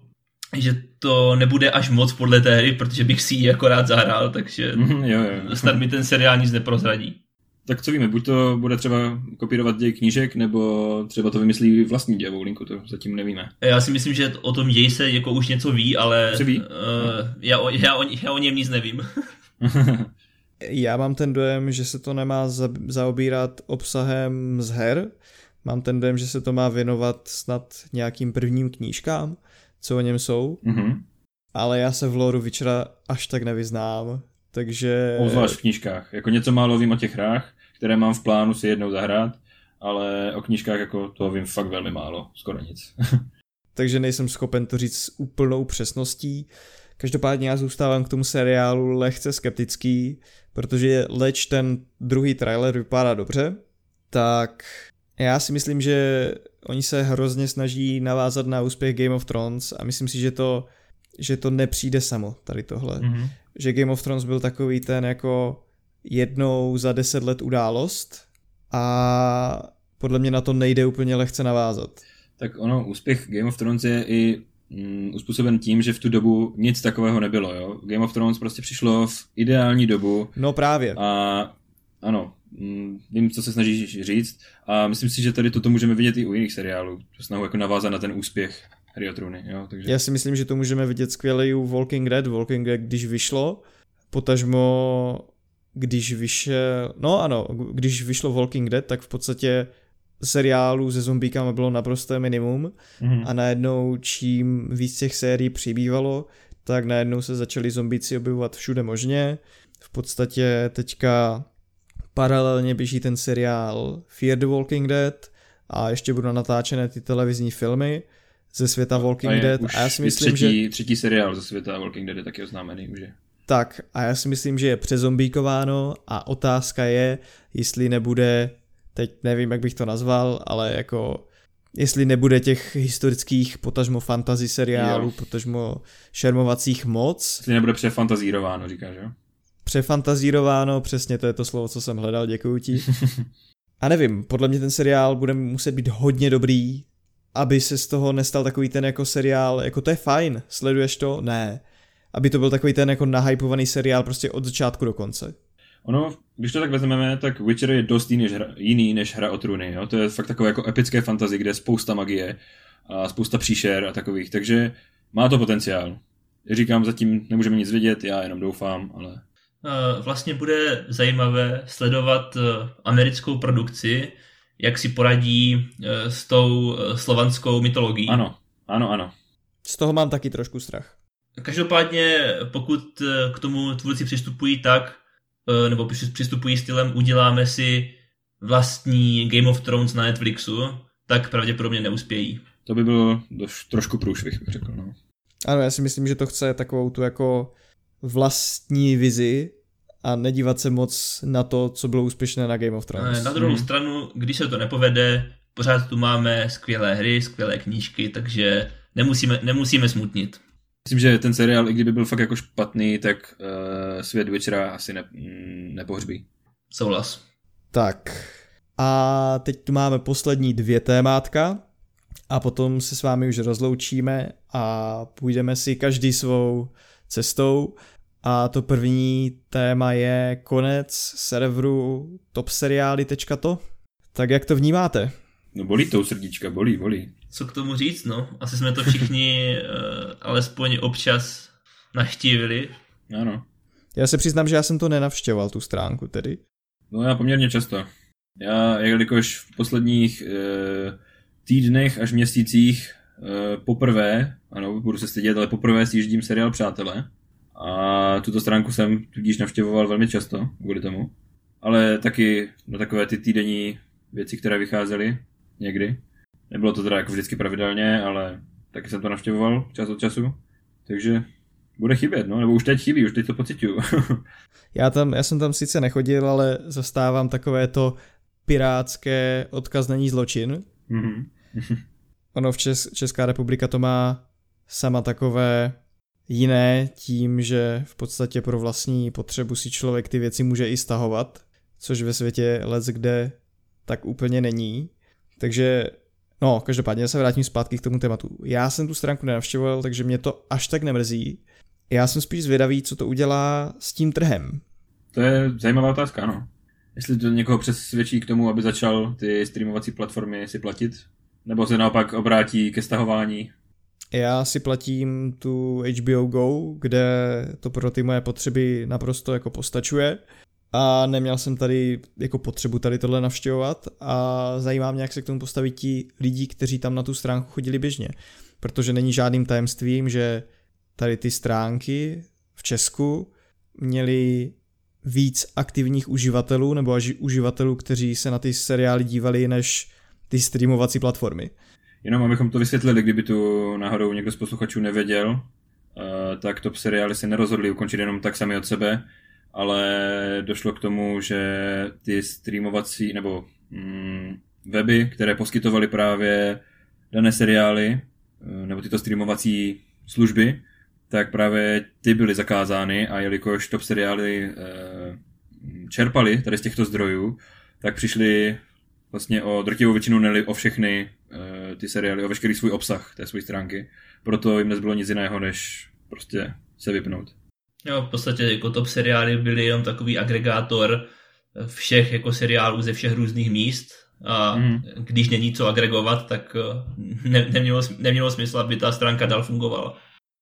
že to nebude až moc podle té hry, protože bych si ji jako rád zahrál, takže mm, jo, jo. snad mi ten seriál nic neprozradí. Tak co víme, buď to bude třeba kopírovat děj knížek, nebo třeba to vymyslí vlastní dějovou linku, to zatím nevíme. Já si myslím, že o tom děj se jako už něco ví, ale ví? Uh, já, o, já, o, já o něm nic nevím. já mám ten dojem, že se to nemá za, zaobírat obsahem z her, mám ten dojem, že se to má věnovat snad nějakým prvním knížkám, co o něm jsou, mm-hmm. ale já se v loru Witchera až tak nevyznám, takže... Obzvlášť v knížkách. Jako něco málo vím o těch hrách, které mám v plánu si jednou zahrát, ale o knížkách jako to vím fakt velmi málo, skoro nic. takže nejsem schopen to říct s úplnou přesností. Každopádně já zůstávám k tomu seriálu lehce skeptický, protože leč ten druhý trailer vypadá dobře, tak já si myslím, že oni se hrozně snaží navázat na úspěch Game of Thrones a myslím si, že to, že to nepřijde samo, tady tohle. Mm-hmm. Že Game of Thrones byl takový ten jako jednou za deset let událost a podle mě na to nejde úplně lehce navázat. Tak ono, úspěch Game of Thrones je i mm, uspůsoben tím, že v tu dobu nic takového nebylo. Jo? Game of Thrones prostě přišlo v ideální dobu. No právě. A ano, mm, vím, co se snažíš říct a myslím si, že tady toto můžeme vidět i u jiných seriálů. To snahu jako navázat na ten úspěch Hry o trůny, jo, takže... Já si myslím, že to můžeme vidět skvěle u Walking Dead. Walking Dead, když vyšlo, potažmo když vyšel, no ano, když vyšlo Walking Dead, tak v podstatě seriálů se zombíkama bylo naprosté minimum mm-hmm. a najednou čím víc těch sérií přibývalo, tak najednou se začali zombíci objevovat všude možně. V podstatě teďka paralelně běží ten seriál Fear the Walking Dead a ještě budou natáčené ty televizní filmy ze světa Walking a je, Dead. A já si myslím, třetí, že... třetí seriál ze světa Walking Dead je taky oznámený už je. Tak a já si myslím, že je přezombíkováno a otázka je, jestli nebude, teď nevím, jak bych to nazval, ale jako jestli nebude těch historických potažmo fantasy seriálů, jo. potažmo šermovacích moc. Jestli nebude přefantazírováno, říkáš, jo? Přefantazírováno, přesně to je to slovo, co jsem hledal, děkuji ti. A nevím, podle mě ten seriál bude muset být hodně dobrý, aby se z toho nestal takový ten jako seriál, jako to je fajn, sleduješ to? Ne. Aby to byl takový ten jako nahypovaný seriál prostě od začátku do konce. Ono, když to tak vezmeme, tak Witcher je dost jiný než hra, jiný než hra o trůny. Jo? To je fakt takové jako epické fantasy, kde je spousta magie a spousta příšer a takových, takže má to potenciál. Říkám, zatím nemůžeme nic vědět, já jenom doufám, ale... Vlastně bude zajímavé sledovat eh, americkou produkci, jak si poradí eh, s tou eh, slovanskou mytologií. Ano, ano, ano. Z toho mám taky trošku strach. Každopádně, pokud eh, k tomu tvůrci přistupují tak, nebo přistupují stylem uděláme si vlastní Game of Thrones na Netflixu, tak pravděpodobně neuspějí. To by bylo doš, trošku průšvih, bych řekl. No. Ano, já si myslím, že to chce takovou tu jako vlastní vizi, a nedívat se moc na to, co bylo úspěšné na Game of Thrones. Na druhou hmm. stranu, když se to nepovede, pořád tu máme skvělé hry, skvělé knížky, takže nemusíme, nemusíme smutnit. Myslím, že ten seriál, i kdyby byl fakt jako špatný, tak uh, svět Witchera asi ne, mm, nepohřbí. Souhlas. Tak. A teď tu máme poslední dvě témátka a potom se s vámi už rozloučíme a půjdeme si každý svou cestou. A to první téma je konec serveru topseriály.to. Tak jak to vnímáte? No bolí to srdíčka, bolí, bolí. Co k tomu říct, no? Asi jsme to všichni uh, alespoň občas naštívili. Ano. Já se přiznám, že já jsem to nenavštěvoval, tu stránku tedy. No já poměrně často. Já, jelikož v posledních uh, týdnech až měsících uh, poprvé, ano, budu se stydět, ale poprvé sjíždím seriál Přátelé. A tuto stránku jsem tudíž navštěvoval velmi často kvůli tomu. Ale taky no, takové ty týdenní věci, které vycházely někdy. Nebylo to teda jako vždycky pravidelně, ale taky jsem to navštěvoval čas od času. Takže bude chybět, no, nebo už teď chybí, už teď to pocituju. já, tam, já jsem tam sice nechodil, ale zastávám takové to pirátské odkaz není zločin. Mm-hmm. ono v Čes- Česká republika to má sama takové jiné tím, že v podstatě pro vlastní potřebu si člověk ty věci může i stahovat, což ve světě let kde tak úplně není. Takže no, každopádně se vrátím zpátky k tomu tématu. Já jsem tu stránku nenavštěvoval, takže mě to až tak nemrzí. Já jsem spíš zvědavý, co to udělá s tím trhem. To je zajímavá otázka, no. Jestli to někoho přesvědčí k tomu, aby začal ty streamovací platformy si platit, nebo se naopak obrátí ke stahování já si platím tu HBO Go, kde to pro ty moje potřeby naprosto jako postačuje a neměl jsem tady jako potřebu tady tohle navštěvovat a zajímá mě, jak se k tomu postaví ti lidi, kteří tam na tu stránku chodili běžně. Protože není žádným tajemstvím, že tady ty stránky v Česku měly víc aktivních uživatelů nebo uživatelů, kteří se na ty seriály dívali, než ty streamovací platformy. Jenom abychom to vysvětlili, kdyby tu náhodou někdo z posluchačů nevěděl, uh, tak top seriály se nerozhodli ukončit jenom tak sami od sebe, ale došlo k tomu, že ty streamovací nebo mm, weby, které poskytovaly právě dané seriály uh, nebo tyto streamovací služby, tak právě ty byly zakázány a jelikož top seriály uh, čerpali tady z těchto zdrojů, tak přišli vlastně o drtivou většinu, neli o všechny ty seriály, o veškerý svůj obsah té své stránky. Proto jim nezbylo nic jiného, než prostě se vypnout. Jo, v podstatě jako top seriály byly jenom takový agregátor všech jako seriálů ze všech různých míst a mm. když není co agregovat, tak eh, ne, nemělo, nemělo smysl, aby ta stránka dál fungovala.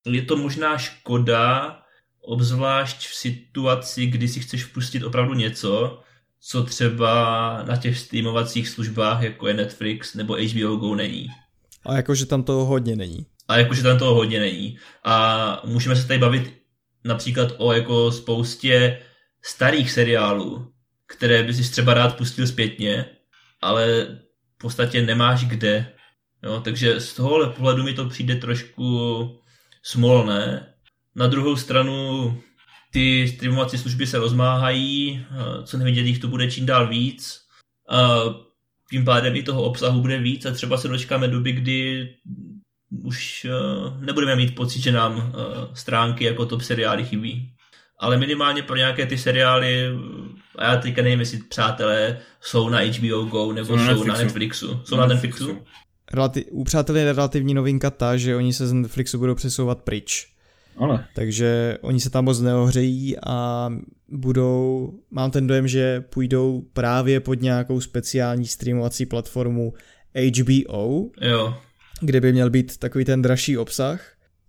Je to možná škoda, obzvlášť v situaci, kdy si chceš pustit opravdu něco, co třeba na těch streamovacích službách, jako je Netflix nebo HBO Go, není. A jakože tam toho hodně není. A jakože tam toho hodně není. A můžeme se tady bavit například o jako spoustě starých seriálů, které by si třeba rád pustil zpětně, ale v podstatě nemáš kde. Jo, takže z tohohle pohledu mi to přijde trošku smolné. Na druhou stranu ty streamovací služby se rozmáhají, co nevidět jich to bude čím dál víc. A tím pádem i toho obsahu bude víc a třeba se dočkáme doby, kdy už nebudeme mít pocit, že nám stránky jako top seriály chybí. Ale minimálně pro nějaké ty seriály, a já teďka nevím, jestli přátelé jsou na HBO Go nebo jsou, jsou na Netflixu. Jsou na? Netflixu? Relati- u přátel je relativní novinka ta, že oni se z Netflixu budou přesouvat pryč. Ale. Takže oni se tam moc neohřejí a budou, mám ten dojem, že půjdou právě pod nějakou speciální streamovací platformu HBO, jo. kde by měl být takový ten dražší obsah,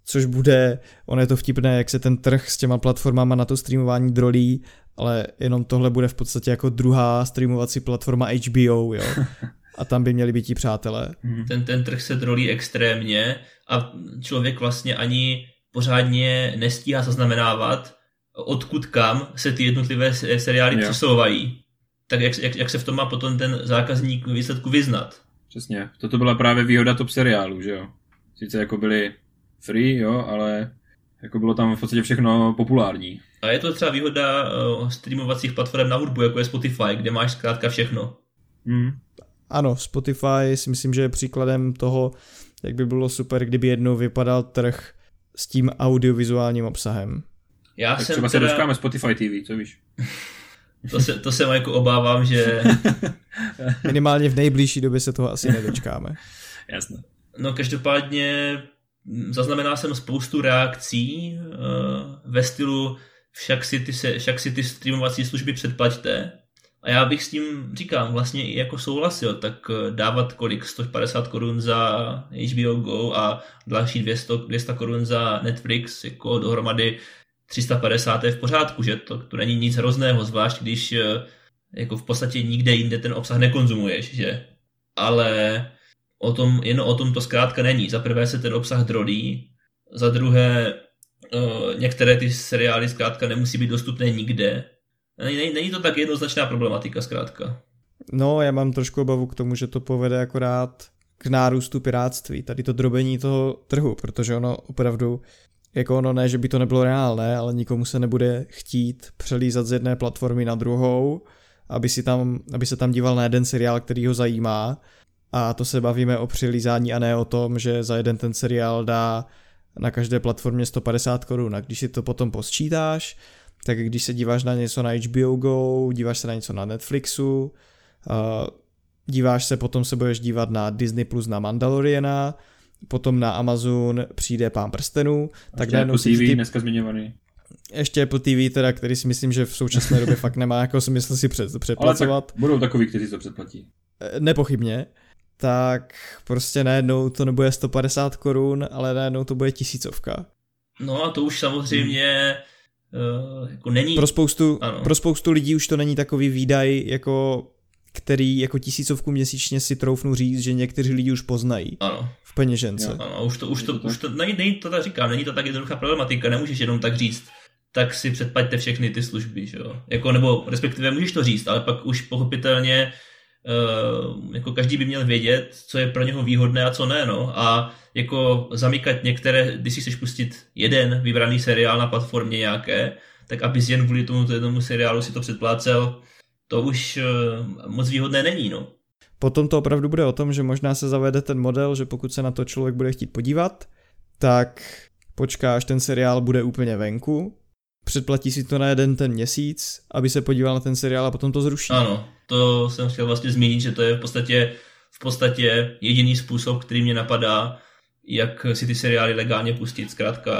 což bude, on je to vtipné, jak se ten trh s těma platformama na to streamování drolí, ale jenom tohle bude v podstatě jako druhá streamovací platforma HBO, jo. A tam by měli být i přátelé. Ten, ten trh se drolí extrémně a člověk vlastně ani pořádně nestíhá zaznamenávat, odkud kam se ty jednotlivé seriály jo. přesouvají. Tak jak, jak, jak se v tom má potom ten zákazník výsledku vyznat? Přesně. Toto byla právě výhoda top seriálu, že jo. Sice jako byly free, jo, ale jako bylo tam v podstatě všechno populární. A je to třeba výhoda uh, streamovacích platform na hudbu, jako je Spotify, kde máš zkrátka všechno. Hmm. Ano, Spotify si myslím, že je příkladem toho, jak by bylo super, kdyby jednou vypadal trh s tím audiovizuálním obsahem. Já Tak jsem třeba se teda, dočkáme Spotify TV, co víš? to, se, to se jako obávám, že Minimálně v nejbližší době se toho asi nedočkáme. Jasné. No každopádně mm, zaznamenal jsem spoustu reakcí uh, ve stylu však si, ty se, však si ty streamovací služby předplaťte. A já bych s tím, říkám, vlastně i jako souhlasil, tak eh, dávat kolik, 150 korun za HBO Go a další 200, 200 korun za Netflix, jako dohromady 350 je v pořádku, že to, to není nic hrozného, zvlášť když eh, jako v podstatě nikde jinde ten obsah nekonzumuješ, že? Ale o tom, jen o tom to zkrátka není. Za prvé se ten obsah drodí, za druhé uh, některé ty seriály zkrátka nemusí být dostupné nikde. Není, není to tak jednoznačná problematika zkrátka. No, já mám trošku obavu k tomu, že to povede akorát k nárůstu piráctví, tady to drobení toho trhu, protože ono opravdu, jako ono ne, že by to nebylo reálné, ale nikomu se nebude chtít přelízat z jedné platformy na druhou, aby, si tam, aby se tam díval na jeden seriál, který ho zajímá. A to se bavíme o přilízání a ne o tom, že za jeden ten seriál dá na každé platformě 150 korun. A když si to potom posčítáš, tak když se díváš na něco na HBO Go, díváš se na něco na Netflixu, díváš se, potom se budeš dívat na Disney Plus na Mandaloriana, potom na Amazon přijde Pán prstenů, tak Ještě najednou Apple si TV, ty, dneska zmiňovaný. ještě Apple TV, teda, který si myslím, že v současné době fakt nemá jako smysl si před, Ale tak předplacovat, budou takový, kteří to předplatí. Eh, nepochybně, tak prostě najednou to nebude 150 korun, ale najednou to bude tisícovka. No a to už samozřejmě uh, jako není... Pro spoustu, Ano. pro spoustu lidí už to není takový výdaj, jako který jako tisícovku měsíčně si troufnu říct, že někteří lidi už poznají Ano, v peněžence. Jo. ano, už to, už to, už to, není, není to tak říkám, není to tak jednoduchá problematika, nemůžeš jenom tak říct, tak si předplaťte všechny ty služby, že jo. Jako, nebo respektive můžeš to říct, ale pak už pochopitelně uh, jako každý by měl vědět, co je pro něho výhodné a co ne, no. A jako zamykat některé, když si chceš pustit jeden vybraný seriál na platformě nějaké, tak abys jen kvůli tomu jednomu seriálu si to předplácel, to už uh, moc výhodné není, no. Potom to opravdu bude o tom, že možná se zavede ten model, že pokud se na to člověk bude chtít podívat, tak počká, až ten seriál bude úplně venku, předplatí si to na jeden ten měsíc, aby se podíval na ten seriál a potom to zruší. Ano, to jsem chtěl vlastně zmínit, že to je v podstatě, v podstatě jediný způsob, který mě napadá, jak si ty seriály legálně pustit. Zkrátka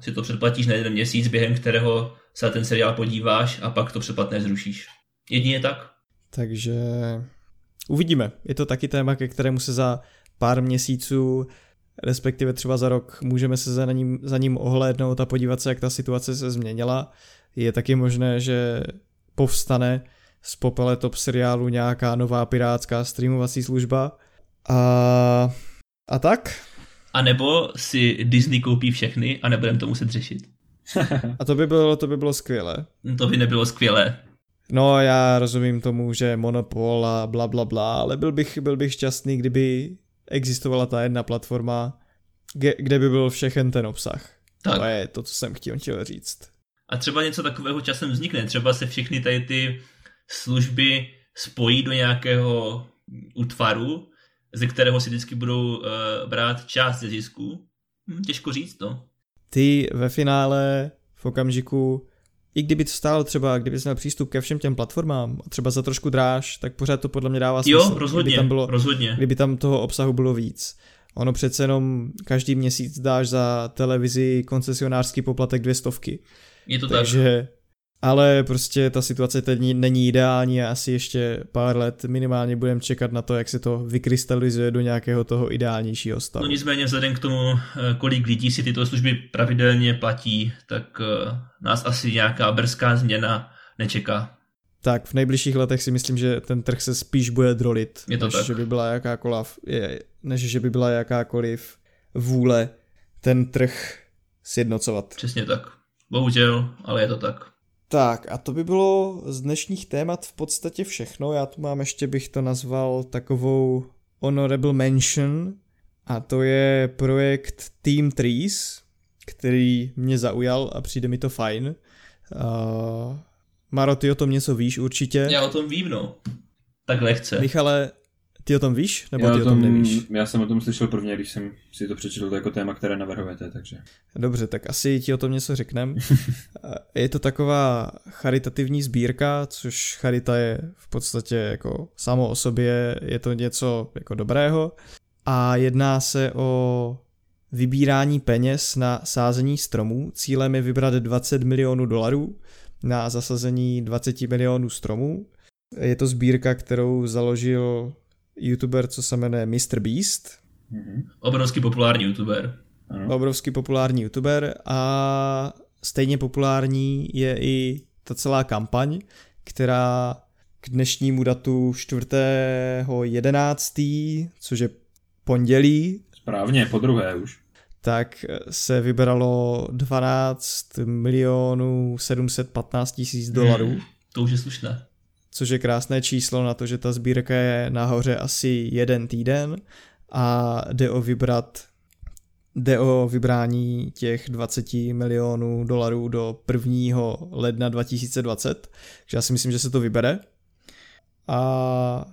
si to předplatíš na jeden měsíc, během kterého se na ten seriál podíváš a pak to předplatné zrušíš. Jedině tak. Takže uvidíme. Je to taky téma, ke kterému se za pár měsíců, respektive třeba za rok, můžeme se za ním, za ním ohlédnout a podívat se, jak ta situace se změnila. Je taky možné, že povstane z popele top seriálu nějaká nová pirátská streamovací služba. A, a tak? A nebo si Disney koupí všechny a nebudeme to muset řešit. A to by bylo, to by bylo skvělé. To by nebylo skvělé. No, já rozumím tomu, že monopol a bla bla bla, ale byl bych, byl bych šťastný, kdyby existovala ta jedna platforma, kde by byl všechen ten obsah. Tak. To je to, co jsem chtěl, chtěl říct. A třeba něco takového časem vznikne. Třeba se všechny tady ty služby spojí do nějakého útvaru, ze kterého si vždycky budou uh, brát část ze zisku. Hm, těžko říct, no. Ty ve finále v okamžiku, i kdyby to stálo třeba, kdyby měl přístup ke všem těm platformám, třeba za trošku dráž, tak pořád to podle mě dává smysl. Jo, rozhodně, kdyby tam, bylo, rozhodně. kdyby tam toho obsahu bylo víc. Ono přece jenom každý měsíc dáš za televizi koncesionářský poplatek dvě stovky. Je to tak. Ale prostě ta situace teď není- ideální a asi ještě pár let minimálně budeme čekat na to, jak se to vykrystalizuje do nějakého toho ideálnějšího stavu. No nicméně vzhledem k tomu, eh, kolik lidí si tyto služby pravidelně platí, tak eh, nás asi nějaká brzká změna nečeká. Tak v nejbližších letech si myslím, že ten trh se spíš bude drolit, Je to než, tak. že by byla jakákoliv, než že by byla jakákoliv vůle ten trh sjednocovat. Přesně tak. Bohužel, ale je to tak. Tak a to by bylo z dnešních témat v podstatě všechno. Já tu mám ještě, bych to nazval takovou honorable mention a to je projekt Team Trees, který mě zaujal a přijde mi to fajn. Uh, Maro, ty o tom něco víš určitě. Já o tom vím, no. Tak lehce. Michale, Ty o tom víš, nebo já ty o tom nevíš? Já jsem o tom slyšel prvně, když jsem si to přečetl jako téma, které navrhujete, takže... Dobře, tak asi ti o tom něco řeknem. je to taková charitativní sbírka, což charita je v podstatě jako samo o sobě, je to něco jako dobrého a jedná se o vybírání peněz na sázení stromů. Cílem je vybrat 20 milionů dolarů na zasazení 20 milionů stromů. Je to sbírka, kterou založil youtuber, co se jmenuje Mr. Beast. Mm-hmm. Obrovský populární youtuber. Ano. Obrovský populární youtuber a stejně populární je i ta celá kampaň, která k dnešnímu datu 4.11., což je pondělí. Správně, po druhé už. Tak se vybralo 12 milionů 715 tisíc dolarů. Hmm, to už je slušné což je krásné číslo na to, že ta sbírka je nahoře asi jeden týden a jde o vybrat jde o vybrání těch 20 milionů dolarů do 1. ledna 2020, takže já si myslím, že se to vybere. A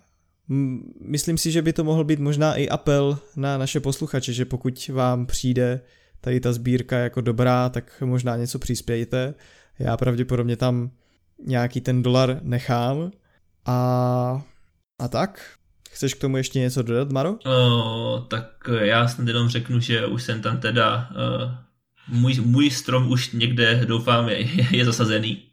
myslím si, že by to mohl být možná i apel na naše posluchače, že pokud vám přijde tady ta sbírka jako dobrá, tak možná něco přispějte. Já pravděpodobně tam nějaký ten dolar nechám a, a tak. Chceš k tomu ještě něco dodat, Maro? O, tak já snad jenom řeknu, že už jsem tam teda, uh, můj, můj strom už někde doufám je, je zasazený.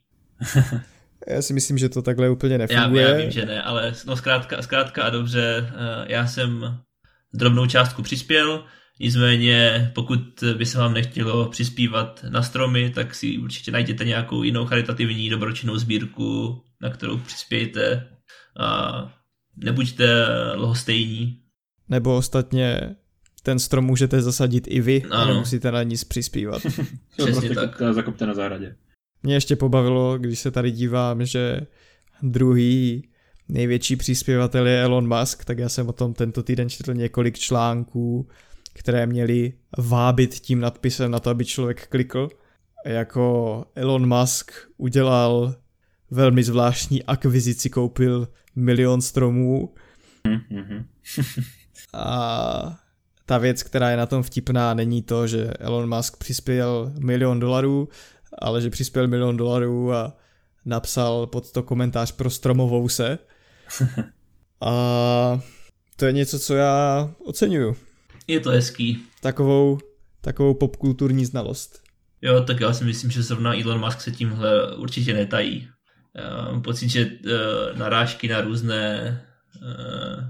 já si myslím, že to takhle úplně nefunguje. Já, já vím, že ne, ale no zkrátka, zkrátka a dobře, uh, já jsem drobnou částku přispěl, Nicméně, pokud by se vám nechtělo přispívat na stromy, tak si určitě najděte nějakou jinou charitativní dobročinnou sbírku, na kterou přispějte a nebuďte lhostejní. Nebo ostatně ten strom můžete zasadit i vy ano. a nemusíte na nic přispívat. Přesně prostě tak. Zakopte na zahradě. Mě ještě pobavilo, když se tady dívám, že druhý největší přispěvatel je Elon Musk, tak já jsem o tom tento týden četl několik článků, které měly vábit tím nadpisem na to, aby člověk klikl. Jako Elon Musk udělal velmi zvláštní akvizici, koupil milion stromů. Mm-hmm. a ta věc, která je na tom vtipná, není to, že Elon Musk přispěl milion dolarů, ale že přispěl milion dolarů a napsal pod to komentář pro stromovou se. a to je něco, co já oceňuju. Je to hezký. Takovou, takovou popkulturní znalost. Jo, tak já si myslím, že zrovna Elon Musk se tímhle určitě netají. Já mám pocit, že uh, narážky na různé uh,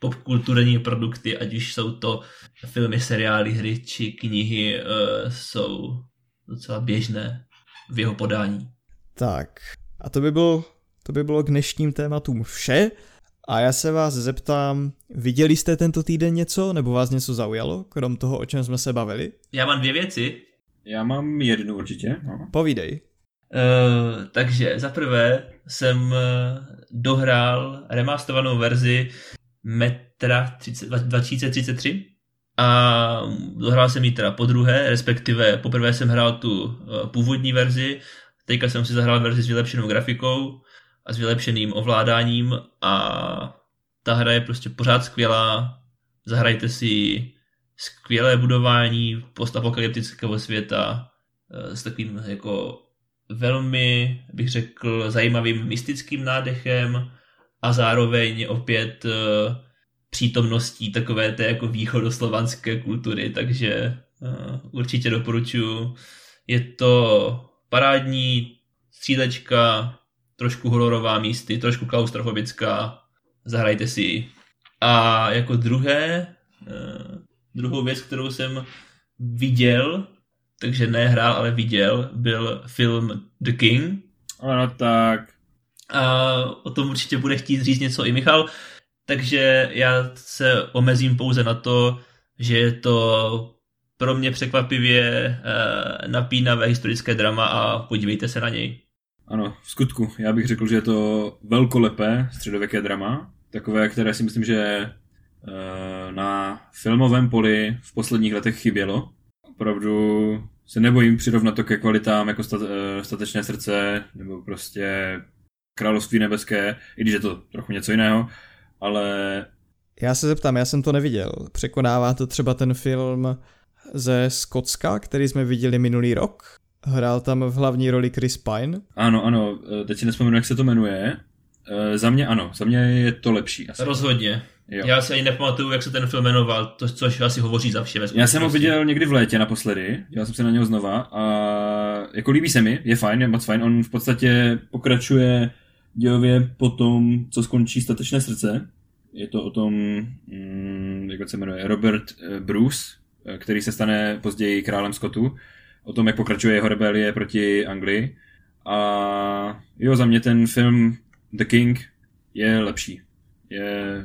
popkulturní produkty, ať už jsou to filmy, seriály, hry či knihy, uh, jsou docela běžné v jeho podání. Tak, a to by bylo, to by bylo k dnešním tématům vše. A já se vás zeptám, viděli jste tento týden něco, nebo vás něco zaujalo, krom toho, o čem jsme se bavili? Já mám dvě věci. Já mám jednu určitě. No. Povídej. Uh, takže za prvé jsem uh, dohrál remasterovanou verzi Metra 30, 2033 a dohrál jsem ji teda po druhé, respektive poprvé jsem hrál tu uh, původní verzi, teďka jsem si zahrál verzi s vylepšenou grafikou a s vylepšeným ovládáním a ta hra je prostě pořád skvělá. Zahrajte si skvělé budování postapokalyptického světa eh, s takovým jako velmi, bych řekl, zajímavým mystickým nádechem a zároveň opět eh, přítomností takové té jako východoslovanské kultury, takže eh, určitě doporučuji. Je to parádní střílečka, trošku hororová místy, trošku klaustrofobická, zahrajte si ji. A jako druhé, uh, druhou věc, kterou jsem viděl, takže nehrál, ale viděl, byl film The King. Ano, tak. A o tom určitě bude chtít říct něco i Michal, takže já se omezím pouze na to, že je to pro mě překvapivě uh, napínavé historické drama a podívejte se na něj. Ano, v skutku. Já bych řekl, že je to velkolepé středověké drama. Takové, které si myslím, že e, na filmovém poli v posledních letech chybělo. Opravdu se nebojím přirovnat to ke kvalitám jako stat, e, statečné srdce nebo prostě království nebeské, i když je to trochu něco jiného, ale Já se zeptám, já jsem to neviděl. Překonává to třeba ten film ze Skotska, který jsme viděli minulý rok? Hrál tam v hlavní roli Chris Pine? Ano, ano, eh, teď si nespomenu, jak se to jmenuje. E, za mě ano, za mě je to lepší. Asi. Rozhodně. Jo. Já se ani nepamatuju, jak se ten film jmenoval, to, což asi hovoří za vše. Já jsem ho viděl někdy v létě naposledy, dělal jsem se na něho znova a jako líbí se mi, je fajn, je moc fajn, on v podstatě pokračuje dějově po tom, co skončí Statečné srdce. Je to o tom, mm, jak se jmenuje, Robert eh, Bruce, který se stane později králem Scottu, o tom, jak pokračuje jeho rebelie proti Anglii. A jo, za mě ten film The King je lepší. Je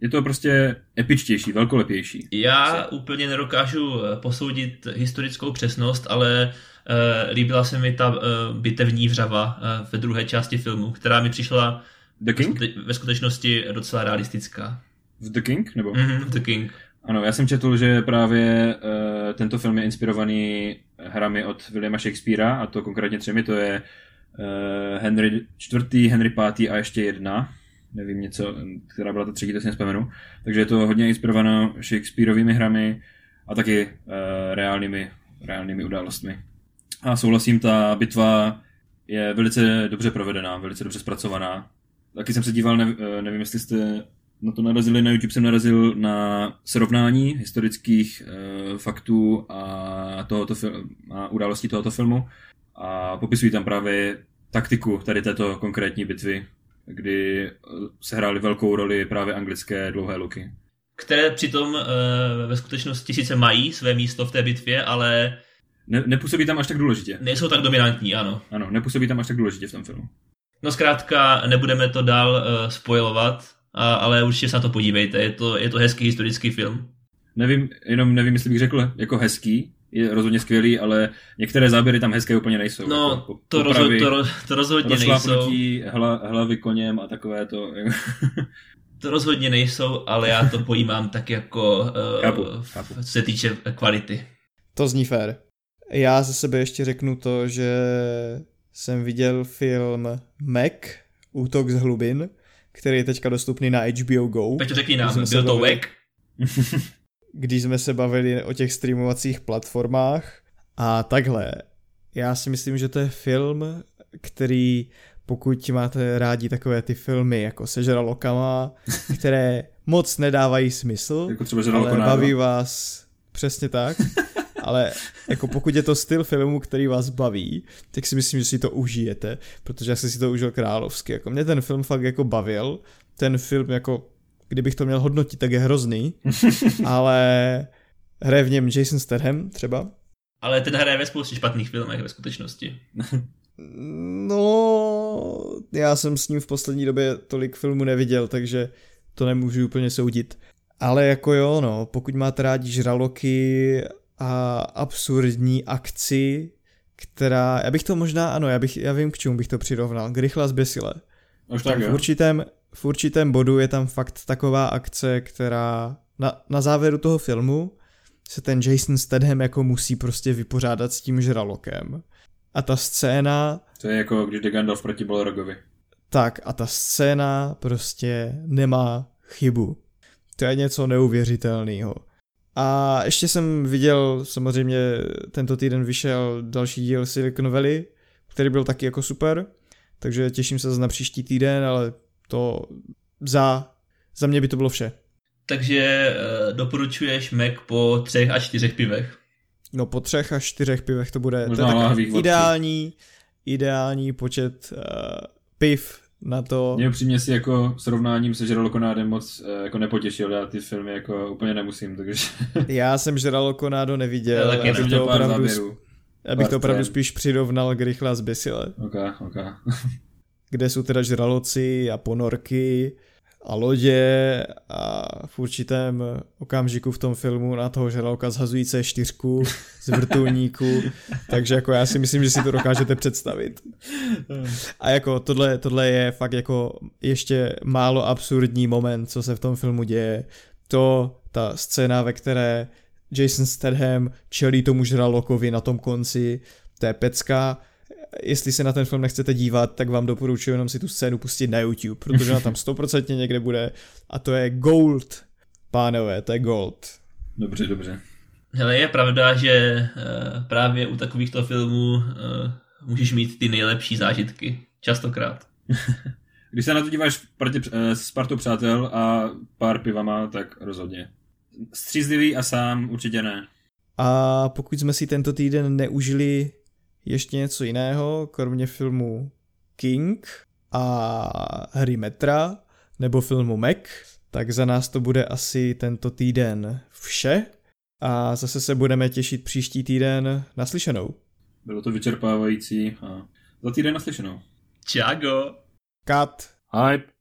je to prostě epičtější, velkolepější. Já Se. úplně nedokážu eh, posoudit historickou přesnost, ale uh, líbila se mi ta uh, bitevní vřava uh, ve druhé části filmu, která mi přišla The King? ve skutečnosti docela realistická. V The King? Nebo? Mm-hmm, The King. Ano, já jsem četl, že právě uh, tento film je inspirovaný hrami od Williama Shakespearea, a to konkrétně třemi, to je uh, Henry IV., Henry V. a ještě jedna nevím něco, která byla ta třetí, to si nespomenu. Takže je to hodně inspirováno Shakespeareovými hrami a taky uh, reálnými, reálnými událostmi. A souhlasím, ta bitva je velice dobře provedená, velice dobře zpracovaná. Taky jsem se díval, ne, nevím, jestli jste na to narazili, na YouTube jsem narazil na srovnání historických uh, faktů a, tohoto fil- a událostí tohoto filmu a popisují tam právě taktiku tady této konkrétní bitvy, kdy eh, se hrály velkou roli právě anglické dlouhé luky. Které přitom e, ve skutečnosti sice mají své místo v té bitvě, ale... Ne, nepůsobí tam až tak důležitě. Nejsou tak dominantní, ano. Ano, nepůsobí tam až tak důležitě v tom filmu. No zkrátka, nebudeme to dál uh, spojovat, a, ale určitě se na to podívejte, je to, je to hezký historický film. Nevím, jenom nevím, jestli bych řekl jako hezký, je rozhodně skvělý, ale některé záběry tam hezké úplně nejsou. No, jako to, rozho- to, to rozhodně nejsou. Hla, hlavy koněm a takové to. to rozhodně nejsou, ale já to pojímám tak jako, uh, chápu, chápu. co se týče kvality. To zní fér. Já ze sebe ještě řeknu to, že jsem viděl film Mac, Útok z hlubin, který je teďka dostupný na HBO Go. Peťo, řekni nám, byl to Mac? když jsme se bavili o těch streamovacích platformách a takhle. Já si myslím, že to je film, který pokud máte rádi takové ty filmy jako se žralokama, které moc nedávají smysl, jako třeba ale baví vás přesně tak, ale jako pokud je to styl filmu, který vás baví, tak si myslím, že si to užijete, protože já jsem si to užil královsky. Jako mě ten film fakt jako bavil, ten film jako kdybych to měl hodnotit, tak je hrozný, ale hraje v něm Jason Statham třeba. Ale ten hraje ve spoustě špatných filmech ve skutečnosti. no, já jsem s ním v poslední době tolik filmů neviděl, takže to nemůžu úplně soudit. Ale jako jo, no, pokud máte rádi žraloky a absurdní akci, která, já bych to možná, ano, já, bych, já vím, k čemu bych to přirovnal, k rychle zběsile. Až tak, v určitém, v určitém bodu je tam fakt taková akce, která na, na závěru toho filmu se ten Jason Statham jako musí prostě vypořádat s tím žralokem. A ta scéna... To je jako když jde Gandalf proti Balrogovi. Tak a ta scéna prostě nemá chybu. To je něco neuvěřitelného. A ještě jsem viděl, samozřejmě tento týden vyšel další díl Silicon Valley, který byl taky jako super, takže těším se na příští týden, ale to za, za mě by to bylo vše. Takže uh, doporučuješ Mac po třech a čtyřech pivech? No po třech a čtyřech pivech to bude to je ideální, ideální počet uh, piv na to. Mě upřímně si jako srovnáním se Žralokonádem moc uh, jako nepotěšil, já ty filmy jako úplně nemusím, takže... já jsem Žralokonádo neviděl, já, já bych to opravdu, já bych to opravdu spíš přirovnal k rychle a zběsile. Ok, ok. Kde jsou teda žraloci a ponorky a lodě a v určitém okamžiku v tom filmu na toho žraloka zhazují C4 z vrtulníku, takže jako já si myslím, že si to dokážete představit. A jako tohle, tohle je fakt jako ještě málo absurdní moment, co se v tom filmu děje. To, ta scéna, ve které Jason Statham čelí tomu žralokovi na tom konci, to je pecka jestli se na ten film nechcete dívat, tak vám doporučuji jenom si tu scénu pustit na YouTube, protože ona tam stoprocentně někde bude a to je gold Pánové, to je gold. Dobře, dobře. Hele, je pravda, že uh, právě u takovýchto filmů uh, můžeš mít ty nejlepší zážitky. Častokrát. Když se na to díváš partě, s partou přátel a pár pivama, tak rozhodně. Střízlivý a sám určitě ne. A pokud jsme si tento týden neužili ještě něco jiného, kromě filmu King a hry Metra nebo filmu Mac, tak za nás to bude asi tento týden vše a zase se budeme těšit příští týden naslyšenou. Bylo to vyčerpávající a za týden naslyšenou. Čago! Cut! Hype!